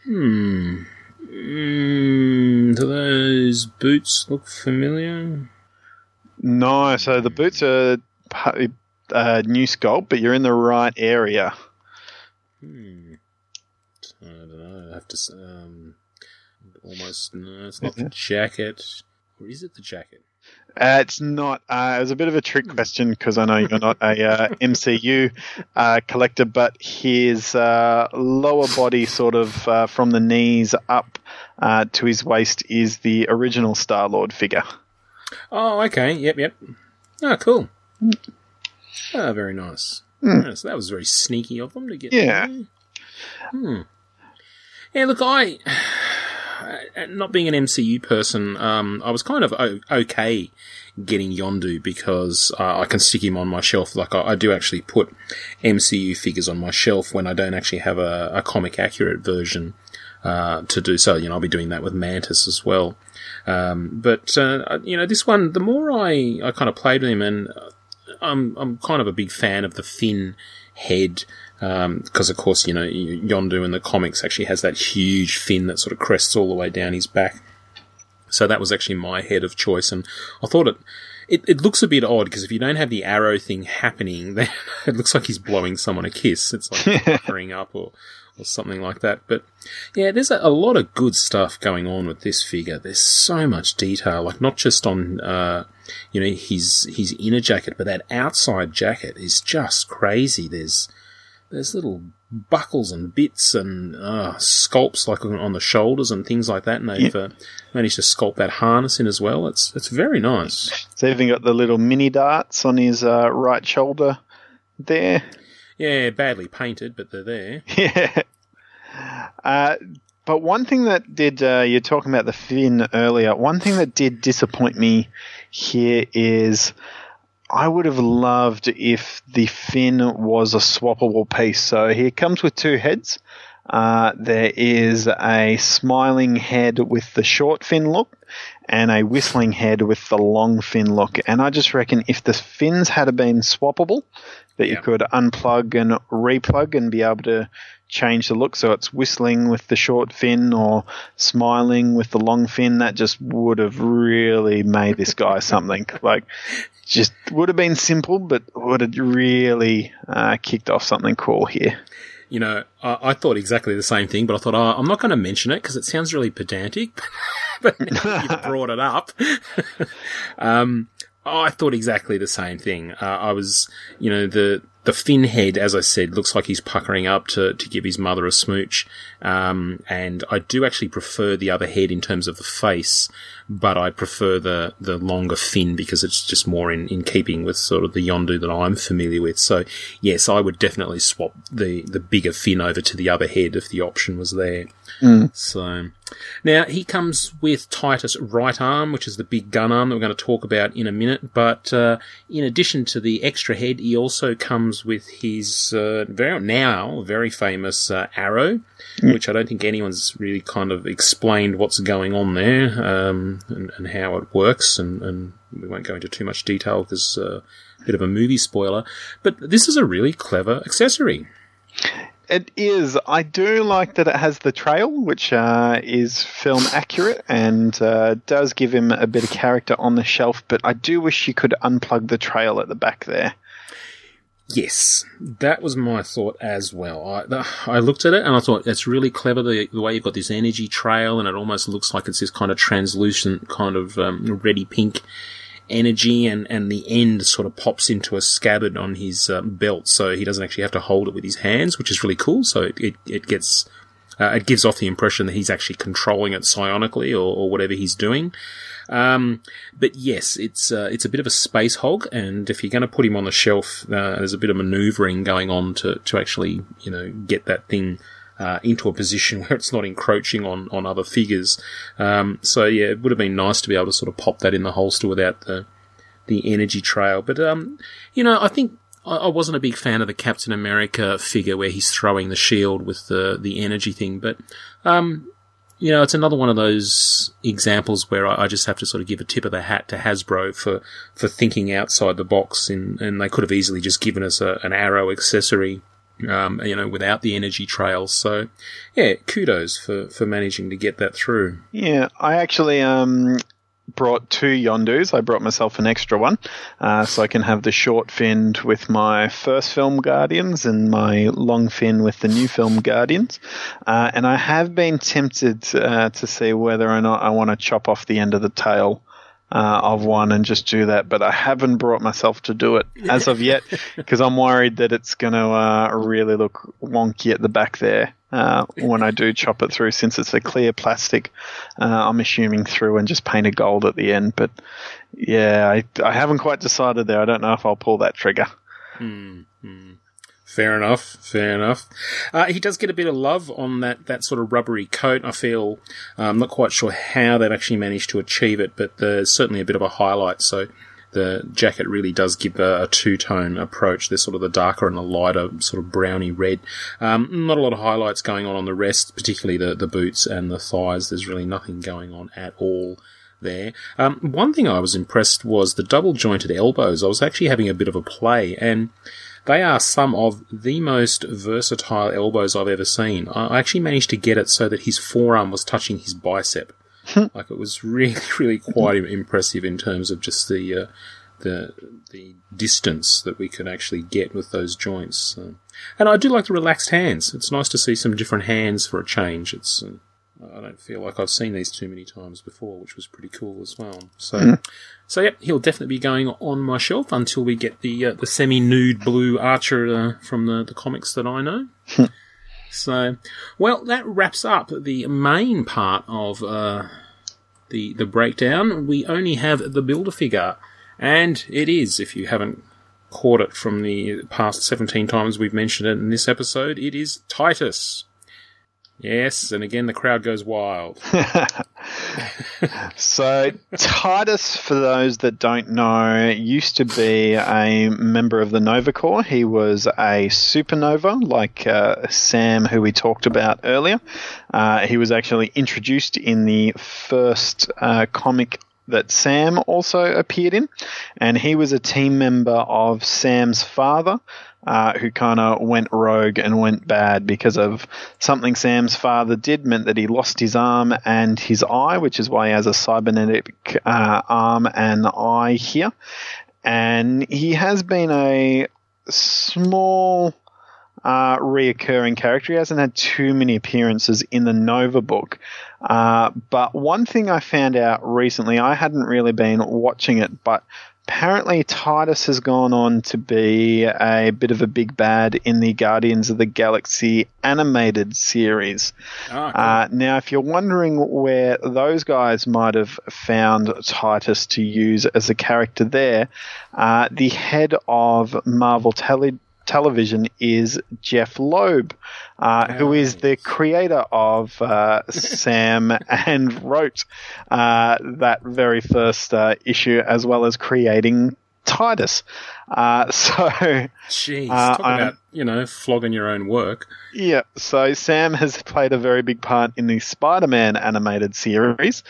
Hmm. Mm, do those boots look familiar? No, so the boots are pa- uh, new sculpt, but you're in the right area. Hmm. I don't know. I have to. Um, almost. No, it's not the jacket. Or is it the jacket? Uh, it's not. Uh, it was a bit of a trick question because I know you're not a uh, MCU uh, collector, but his uh, lower body, sort of uh, from the knees up uh, to his waist, is the original Star Lord figure. Oh, okay. Yep, yep. Oh, cool. Ah, very nice. Yeah, so that was very sneaky of them to get. Yeah. Hmm. Yeah, look, I, not being an MCU person, um, I was kind of okay getting Yondu because uh, I can stick him on my shelf. Like I, I do actually put MCU figures on my shelf when I don't actually have a, a comic accurate version uh, to do so. You know, I'll be doing that with Mantis as well. Um, but uh, you know, this one, the more I, I kind of played with him, and uh, I'm I'm kind of a big fan of the fin head because of course you know Yondu in the comics actually has that huge fin that sort of crests all the way down his back. So that was actually my head of choice, and I thought it. It, it looks a bit odd because if you don't have the arrow thing happening, then it looks like he's blowing someone a kiss. It's like puckering up or, or something like that. But yeah, there's a, a lot of good stuff going on with this figure. There's so much detail, like not just on uh, you know his his inner jacket, but that outside jacket is just crazy. There's there's little buckles and bits and uh, sculpts like on, the shoulders and things like that, and they've uh, managed to sculpt that harness in as well. It's it's very nice. So even got the little mini darts on his uh, right shoulder there. Yeah, badly painted, but they're there. Yeah. Uh, but one thing that did, uh, you're talking about the fin earlier, one thing that did disappoint me here is I would have loved if the fin was a swappable piece. So here comes with two heads. Uh, there is a smiling head with the short fin look and a whistling head with the long fin look. And I just reckon if the fins had been swappable, that you could unplug and replug and be able to change the look so it's whistling with the short fin or smiling with the long fin, that just would have really made this guy something. Like, just would have been simple, but would have really uh, kicked off something cool here. You know, I, I thought exactly the same thing, but I thought, oh, I'm not going to mention it because it sounds really pedantic. but you've brought it up. um, I thought exactly the same thing. Uh, I was, you know, the the fin head, as I said, looks like he's puckering up to, to give his mother a smooch. Um, and I do actually prefer the other head in terms of the face, but I prefer the, the longer fin because it's just more in, in keeping with sort of the Yondu that I'm familiar with. So yes, I would definitely swap the, the bigger fin over to the other head if the option was there. So now he comes with Titus right arm, which is the big gun arm that we're going to talk about in a minute. But uh, in addition to the extra head, he also comes with his uh, very now very famous uh, arrow, which I don't think anyone's really kind of explained what's going on there um, and, and how it works. And, and we won't go into too much detail because uh, a bit of a movie spoiler. But this is a really clever accessory. It is. I do like that it has the trail, which uh, is film accurate and uh, does give him a bit of character on the shelf. But I do wish you could unplug the trail at the back there. Yes, that was my thought as well. I, I looked at it and I thought it's really clever the, the way you've got this energy trail and it almost looks like it's this kind of translucent kind of um, pink energy and, and the end sort of pops into a scabbard on his um, belt so he doesn't actually have to hold it with his hands, which is really cool. So it, it, it gets, uh, it gives off the impression that he's actually controlling it psionically or, or whatever he's doing. Um, but yes, it's uh, it's a bit of a space hog, and if you're going to put him on the shelf, uh, there's a bit of manoeuvring going on to to actually you know get that thing. Uh, into a position where it's not encroaching on, on other figures. Um, so yeah, it would have been nice to be able to sort of pop that in the holster without the the energy trail. But um, you know, I think I, I wasn't a big fan of the Captain America figure where he's throwing the shield with the the energy thing. But um, you know, it's another one of those examples where I, I just have to sort of give a tip of the hat to Hasbro for, for thinking outside the box, and, and they could have easily just given us a, an arrow accessory, um, you know, without the energy trails. So, yeah, kudos for, for managing to get that through. Yeah, I actually um, brought two Yondus. I brought myself an extra one, uh, so I can have the short finned with my first film Guardians and my long fin with the new film Guardians. Uh, and I have been tempted uh, to see whether or not I want to chop off the end of the tail. Uh, of one and just do that, but I haven't brought myself to do it as of yet because I'm worried that it's going to uh, really look wonky at the back there uh, when I do chop it through, since it's a clear plastic. Uh, I'm assuming through and just paint it gold at the end. But yeah, I, I haven't quite decided there. I don't know if I'll pull that trigger. Fair enough. Fair enough. Uh, he does get a bit of love on that, that sort of rubbery coat. I feel uh, I'm not quite sure how they've actually managed to achieve it, but there's certainly a bit of a highlight. So the jacket really does give a, a two tone approach. There's sort of the darker and the lighter, sort of browny red. Um, not a lot of highlights going on on the rest, particularly the, the boots and the thighs. There's really nothing going on at all there. Um, one thing I was impressed was the double jointed elbows. I was actually having a bit of a play, and they are some of the most versatile elbows I've ever seen. I actually managed to get it so that his forearm was touching his bicep. like it was really, really quite impressive in terms of just the uh, the the distance that we could actually get with those joints. Uh, and I do like the relaxed hands. It's nice to see some different hands for a change. It's uh, I don't feel like I've seen these too many times before, which was pretty cool as well. So, so yeah, he'll definitely be going on my shelf until we get the uh, the semi nude blue Archer uh, from the the comics that I know. so, well, that wraps up the main part of uh, the the breakdown. We only have the builder figure, and it is if you haven't caught it from the past 17 times we've mentioned it in this episode, it is Titus. Yes, and again the crowd goes wild. So Titus, for those that don't know, used to be a member of the Nova Corps. He was a supernova, like uh, Sam, who we talked about earlier. Uh, he was actually introduced in the first uh, comic that Sam also appeared in, and he was a team member of Sam's father, uh, who kind of went rogue and went bad because of something Sam's father did meant that he lost his arm and his eye, which is why he has a cybernetic uh, arm and eye here. And he has been a small uh, reoccurring character. He hasn't had too many appearances in the Nova book. Uh, but one thing I found out recently, I hadn't really been watching it, but apparently Titus has gone on to be a bit of a big bad in the Guardians of the Galaxy animated series. Cool. Uh, now, if you're wondering where those guys might have found Titus to use as a character there, uh, the head of Marvel Tele- Television is Jeph Loeb, uh, who is the creator of uh, Sam and wrote uh, that very first uh, issue, as well as creating Titus. Uh, so. Jeez, Uh, talk about you know flogging your own work. Yeah, so Sam has played a very big part in the Spider Man animated series,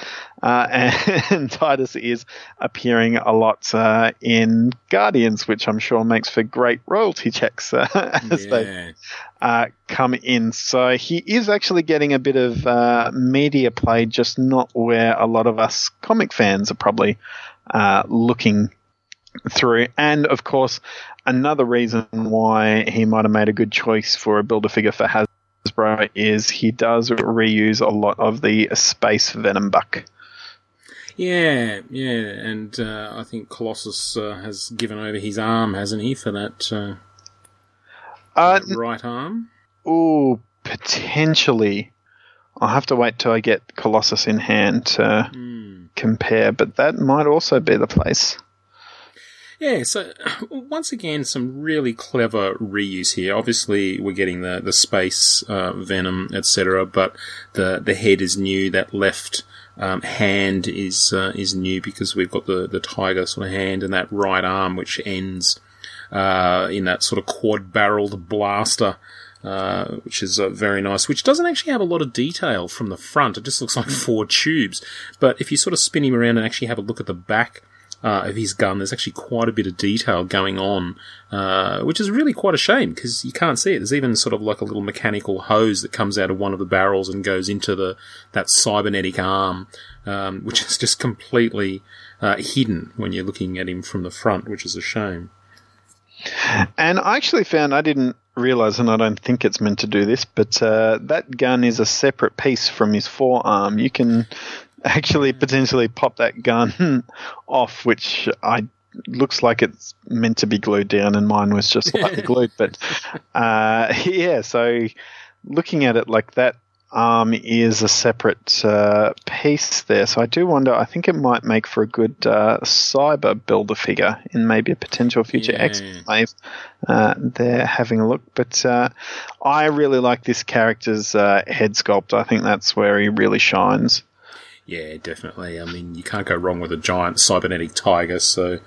uh, and Titus is appearing a lot uh, in Guardians, which I'm sure makes for great royalty checks uh, as they Yeah. uh, come in. So he is actually getting a bit of uh, media play, just not where a lot of us comic fans are probably uh, looking through. And of course, another reason why he might have made a good choice for a builder figure for Hasbro is he does reuse a lot of the space Venom buck. Yeah, yeah, and uh, I think Colossus uh, has given over his arm, hasn't he, for that, uh, Uh, that right arm? Oh, potentially. I'll have to wait till I get Colossus in hand to Hmm. compare, but that might also be the place. Yeah, so once again, some really clever reuse here. Obviously, we're getting the the space uh, venom, etc. But the the head is new. That left um, hand is uh, is new because we've got the the tiger sort of hand, and that right arm which ends uh, in that sort of quad barreled blaster. Uh, which is uh, very nice, which doesn't actually have a lot of detail from the front. It just looks like four tubes. But if you sort of spin him around and actually have a look at the back uh, of his gun, there's actually quite a bit of detail going on, uh, which is really quite a shame because you can't see it. There's even sort of like a little mechanical hose that comes out of one of the barrels and goes into the that cybernetic arm, um, which is just completely uh, hidden when you're looking at him from the front, which is a shame. And I actually found I didn't realize, and I don't think it's meant to do this, but uh, that gun is a separate piece from his forearm. You can actually potentially pop that gun off, which I looks like it's meant to be glued down, and mine was just slightly glued. But uh, yeah, so looking at it like that arm is a separate uh, piece there. So I do wonder. I think it might make for a good uh, cyber builder figure in maybe a potential future Yeah. X wave. Uh, they're having a look, but uh, I really like this character's uh, head sculpt. I think that's where he really shines. Yeah, definitely. I mean, you can't go wrong with a giant cybernetic tiger. So,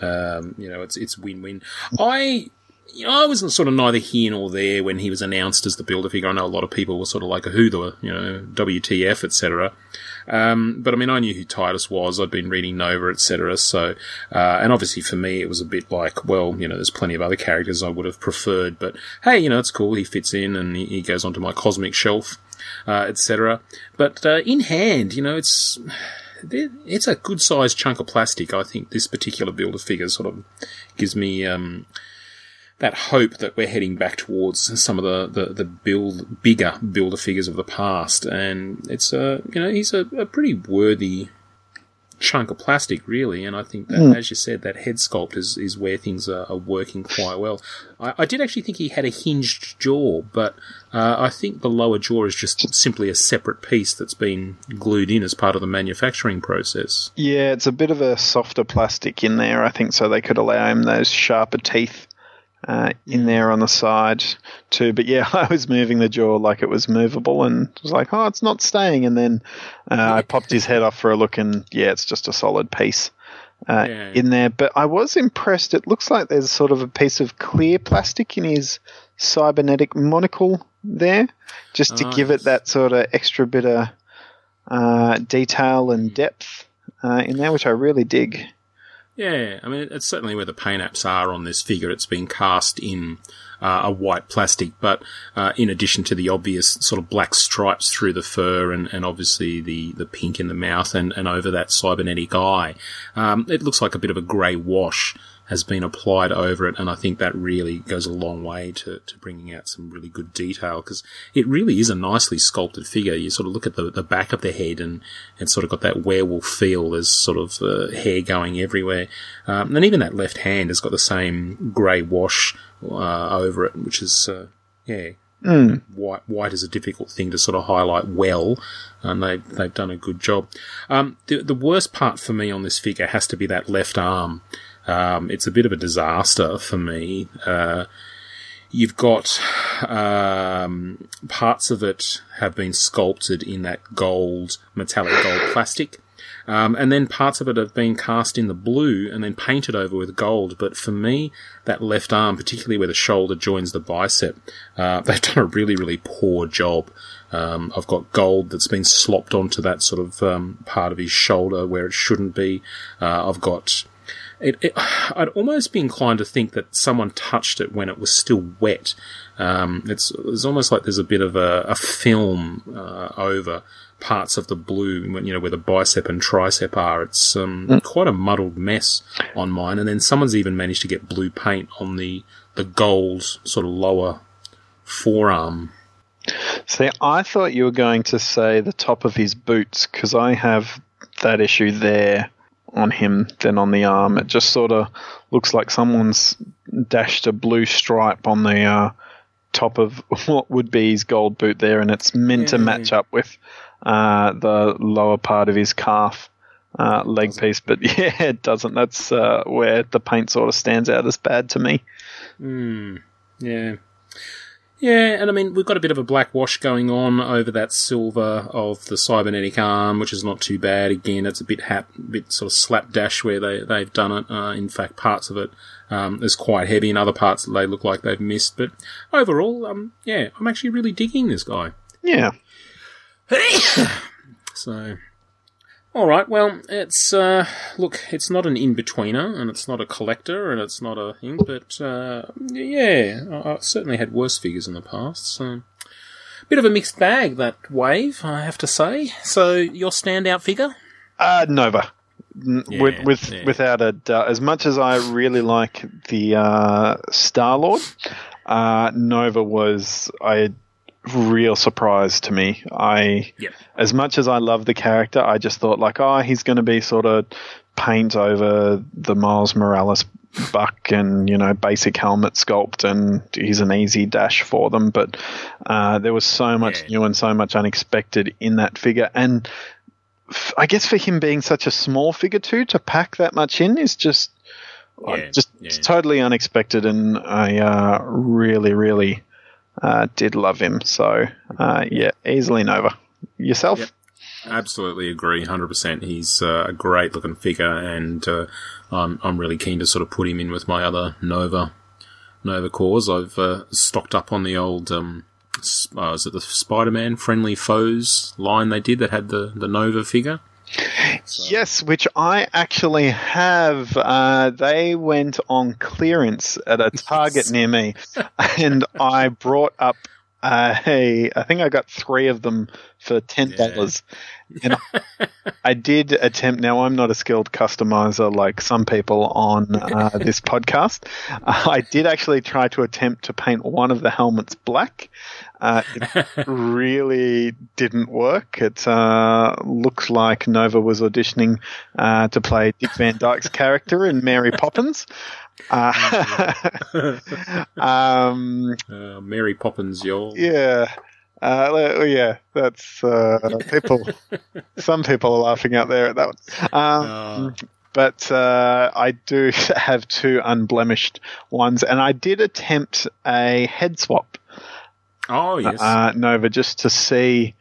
um, you know, it's it's win win. I. You know, I was sort of neither here nor there when he was announced as the builder figure. I know a lot of people were sort of like, "Who the you know WTF, etc." Um, but I mean, I knew who Titus was. I'd been reading Nova, etc. So, uh, and obviously for me, it was a bit like, well, you know, there's plenty of other characters I would have preferred, but hey, you know, it's cool. He fits in, and he, he goes onto my cosmic shelf, uh, etc. But uh, in hand, you know, it's it's a good sized chunk of plastic. I think this particular builder figure sort of gives me um, that hope that we're heading back towards some of the, the, the build bigger builder figures of the past, and it's a you know he's a, a pretty worthy chunk of plastic, really. And I think that, as you said, that head sculpt is, is where things are, are working quite well. I, I did actually think he had a hinged jaw, but uh, I think the lower jaw is just simply a separate piece that's been glued in as part of the manufacturing process. Yeah, it's a bit of a softer plastic in there, I think, so they could allow him those sharper teeth uh, in there on the side too. But yeah, I was moving the jaw like it was movable and was like, oh, it's not staying. And then uh, I popped his head off for a look, and yeah, it's just a solid piece. Uh, Yeah. In there, but I was impressed. It looks like there's sort of a piece of clear plastic in his cybernetic monocle there, just to Oh, give yes. it that sort of extra bit of uh, detail and depth uh, in there, which I really dig. Yeah, I mean, it's certainly where the paint apps are on this figure. It's been cast in uh, a white plastic, but uh, in addition to the obvious sort of black stripes through the fur and, and obviously the, the pink in the mouth and, and over that cybernetic eye, um, it looks like a bit of a grey wash has been applied over it, and I think that really goes a long way to, to bringing out some really good detail because it really is a nicely sculpted figure. You sort of look at the, the back of the head and it's sort of got that werewolf feel. There's sort of uh, hair going everywhere, um, and even that left hand has got the same grey wash uh, over it, which is uh, yeah. White, white is a difficult thing to sort of highlight well, and they've they've done a good job. Um, the the worst part for me on this figure has to be that left arm. Um, it's a bit of a disaster for me. Uh, you've got um, parts of it have been sculpted in that gold, metallic gold plastic. Um, and then parts of it have been cast in the blue and then painted over with gold. But for me, that left arm, particularly where the shoulder joins the bicep, uh, they've done a really, really poor job. Um, I've got gold that's been slopped onto that sort of um, part of his shoulder where it shouldn't be. Uh, I've got it, it, I'd almost be inclined to think that someone touched it when it was still wet. Um, it's, it's almost like there's a bit of a, a film uh, over parts of the blue, you know, where the bicep and tricep are. It's um, quite a muddled mess on mine. And then someone's even managed to get blue paint on the the gold sort of lower forearm. See, I thought you were going to say the top of his boots because I have that issue there on him than on the arm. It just sort of looks like someone's dashed a blue stripe on the uh, top of what would be his gold boot there, and it's meant to match up with uh, the lower part of his calf. Uh, leg piece, but yeah, it doesn't. That's uh, where the paint sort of stands out as bad to me. Yeah. Yeah, and I mean, we've got a bit of a black wash going on over that silver of the cybernetic arm, which is not too bad. Again, it's a bit hap, bit sort of slapdash where they, they've done it. Uh, in fact, parts of it um, is quite heavy, and other parts they look like they've missed. But overall, um, yeah, I'm actually really digging this guy. Yeah, So All right. Well, it's uh, look, it's not an in-betweener, and it's not a collector, and it's not a thing. But uh, yeah, I- I've certainly had worse figures in the past. So, bit of a mixed bag that wave, I have to say. So, your standout figure? Uh, Nova. N- Yeah, with, with yeah. without a doubt, as much as I really like the uh, Star Lord, uh, Nova was a real surprise to me. I Yep. as much as I love the character, I just thought like, oh, he's going to be sort of paint over the Miles Morales buck and you know basic helmet sculpt, and he's an easy dash for them. But uh, there was so much Yeah. new and so much unexpected in that figure, and f- I guess for him being such a small figure too, to pack that much in is just. Yeah, just yeah. totally unexpected, and I uh, really, really uh, did love him. So, uh, yeah, easily Nova. Yourself? Yep. Absolutely agree, hundred percent. He's uh, a great looking figure, and uh, I'm I'm really keen to sort of put him in with my other Nova Nova Corps. I've uh, stocked up on the old um, uh, was it the Spider-Man friendly foes line they did that had the the Nova figure. Yes, which I actually have. Uh, they went on clearance at a Target near me, and I brought up uh, I think I got three of them for ten dollars, and I did attempt. Now I'm not a skilled customizer like some people on uh, this podcast. I did actually try to attempt to paint one of the helmets black. Uh, it really didn't work. It uh, looks like Nova was auditioning uh, to play Dick Van Dyke's character in Mary Poppins. Uh, um, Uh, Mary Poppins, y'all. yeah. Uh, well, yeah, that's uh, people. some people are laughing out there at that one. Um, Uh, but uh, I do have two unblemished ones, and I did attempt a head swap oh yes. uh, Nova just to see,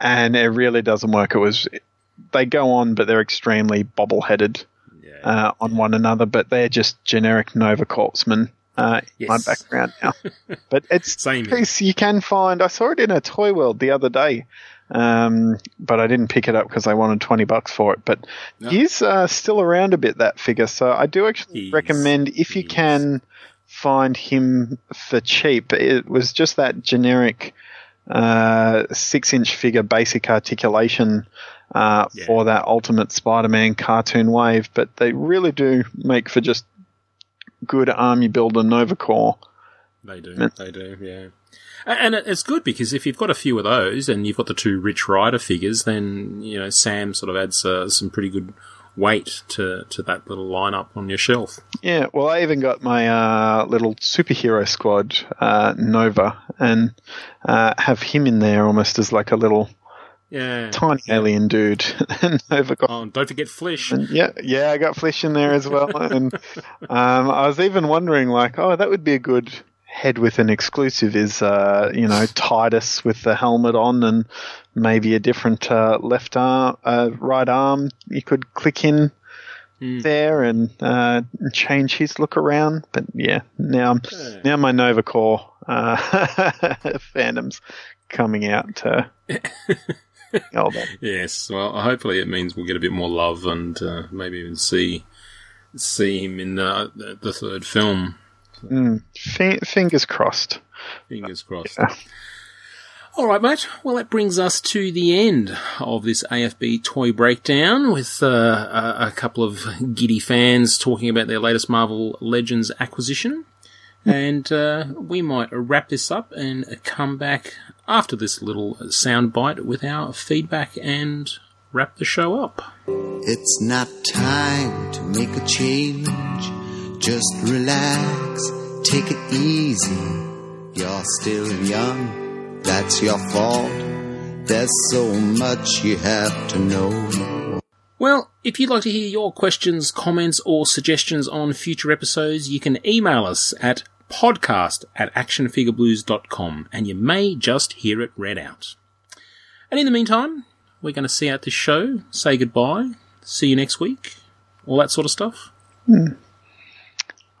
and it really doesn't work. It was they go on, but they're extremely bobble-headed yeah. uh, on one another, but they're just generic Nova Corpsmen. Uh, in my background now, but it's Same piece you can find. I saw it in a toy world the other day, um, but I didn't pick it up because I wanted twenty bucks for it. But No. he's uh, still around a bit that figure, so I do actually He's- recommend if you can find him for cheap. It was just that generic uh, six-inch figure, basic articulation uh, Yeah. for that Ultimate Spider-Man cartoon wave, but they really do make for just good army builder Nova Corps. They do. Yeah. They do. Yeah. And it's good because if you've got a few of those and you've got the two Rich Rider figures, then you know Sam sort of adds uh, some pretty good weight to to that little lineup on your shelf. Yeah, well, I even got my uh, little superhero squad, uh, Nova, and uh, have him in there almost as like a little Yeah. tiny alien dude. Nova got. Oh, don't forget Flish. and yeah, yeah, I got Flish in there as well, and um, I was even wondering, like, oh, that would be a good head with an exclusive. Is uh, you know Titus with the helmet on, and maybe a different uh, left arm, uh, right arm. You could click in there and uh, change his look around. But yeah, now I'm now my Nova Corps uh, fandom's coming out. Oh, Yes. Well, hopefully it means we'll get a bit more love and uh, maybe even see see him in the the, the third film. fi- fingers crossed. Fingers crossed. All right, mate. Well, that brings us to the end of this AFB toy breakdown with uh, a, a couple of giddy fans talking about their latest Marvel Legends acquisition. And uh, we might wrap this up and come back after this little soundbite with our feedback and wrap the show up. It's not time to make a change. Just relax, take it easy. You're still young, that's your fault. There's so much you have to know. Well, if you'd like to hear your questions, comments, or suggestions on future episodes, you can email us at podcast at actionfigureblues.com and you may just hear it read out. And in the meantime, we're going to see out this show, say goodbye, see you next week, all that sort of stuff. Hmm.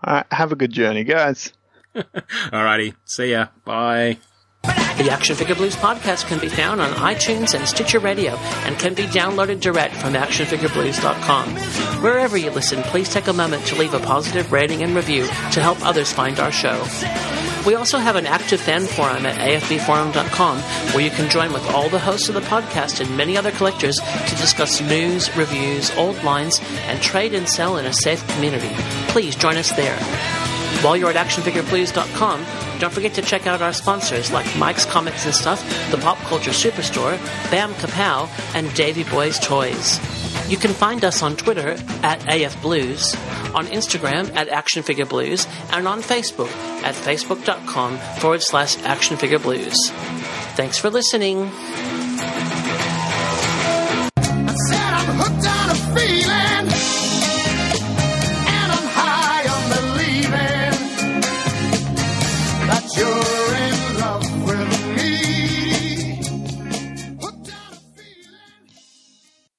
All right, have a good journey, guys. Alrighty, see ya, bye. The Action Figure Blues podcast can be found on iTunes and Stitcher Radio and can be downloaded direct from actionfigureblues.com. Wherever you listen, please take a moment to leave a positive rating and review to help others find our show. We also have an active fan forum at afbforum.com where you can join with all the hosts of the podcast and many other collectors to discuss news, reviews, old lines, and trade and sell in a safe community. Please join us there. While you're at actionfigureblues.com, don't forget to check out our sponsors like Mike's Comics and Stuff, the Pop Culture Superstore, Bam Kapow, and Davy Boy's Toys. You can find us on Twitter at AFBlues, on Instagram at Action Figure Blues, and on Facebook at facebook.com forward slash Action Figure Blues. Thanks for listening.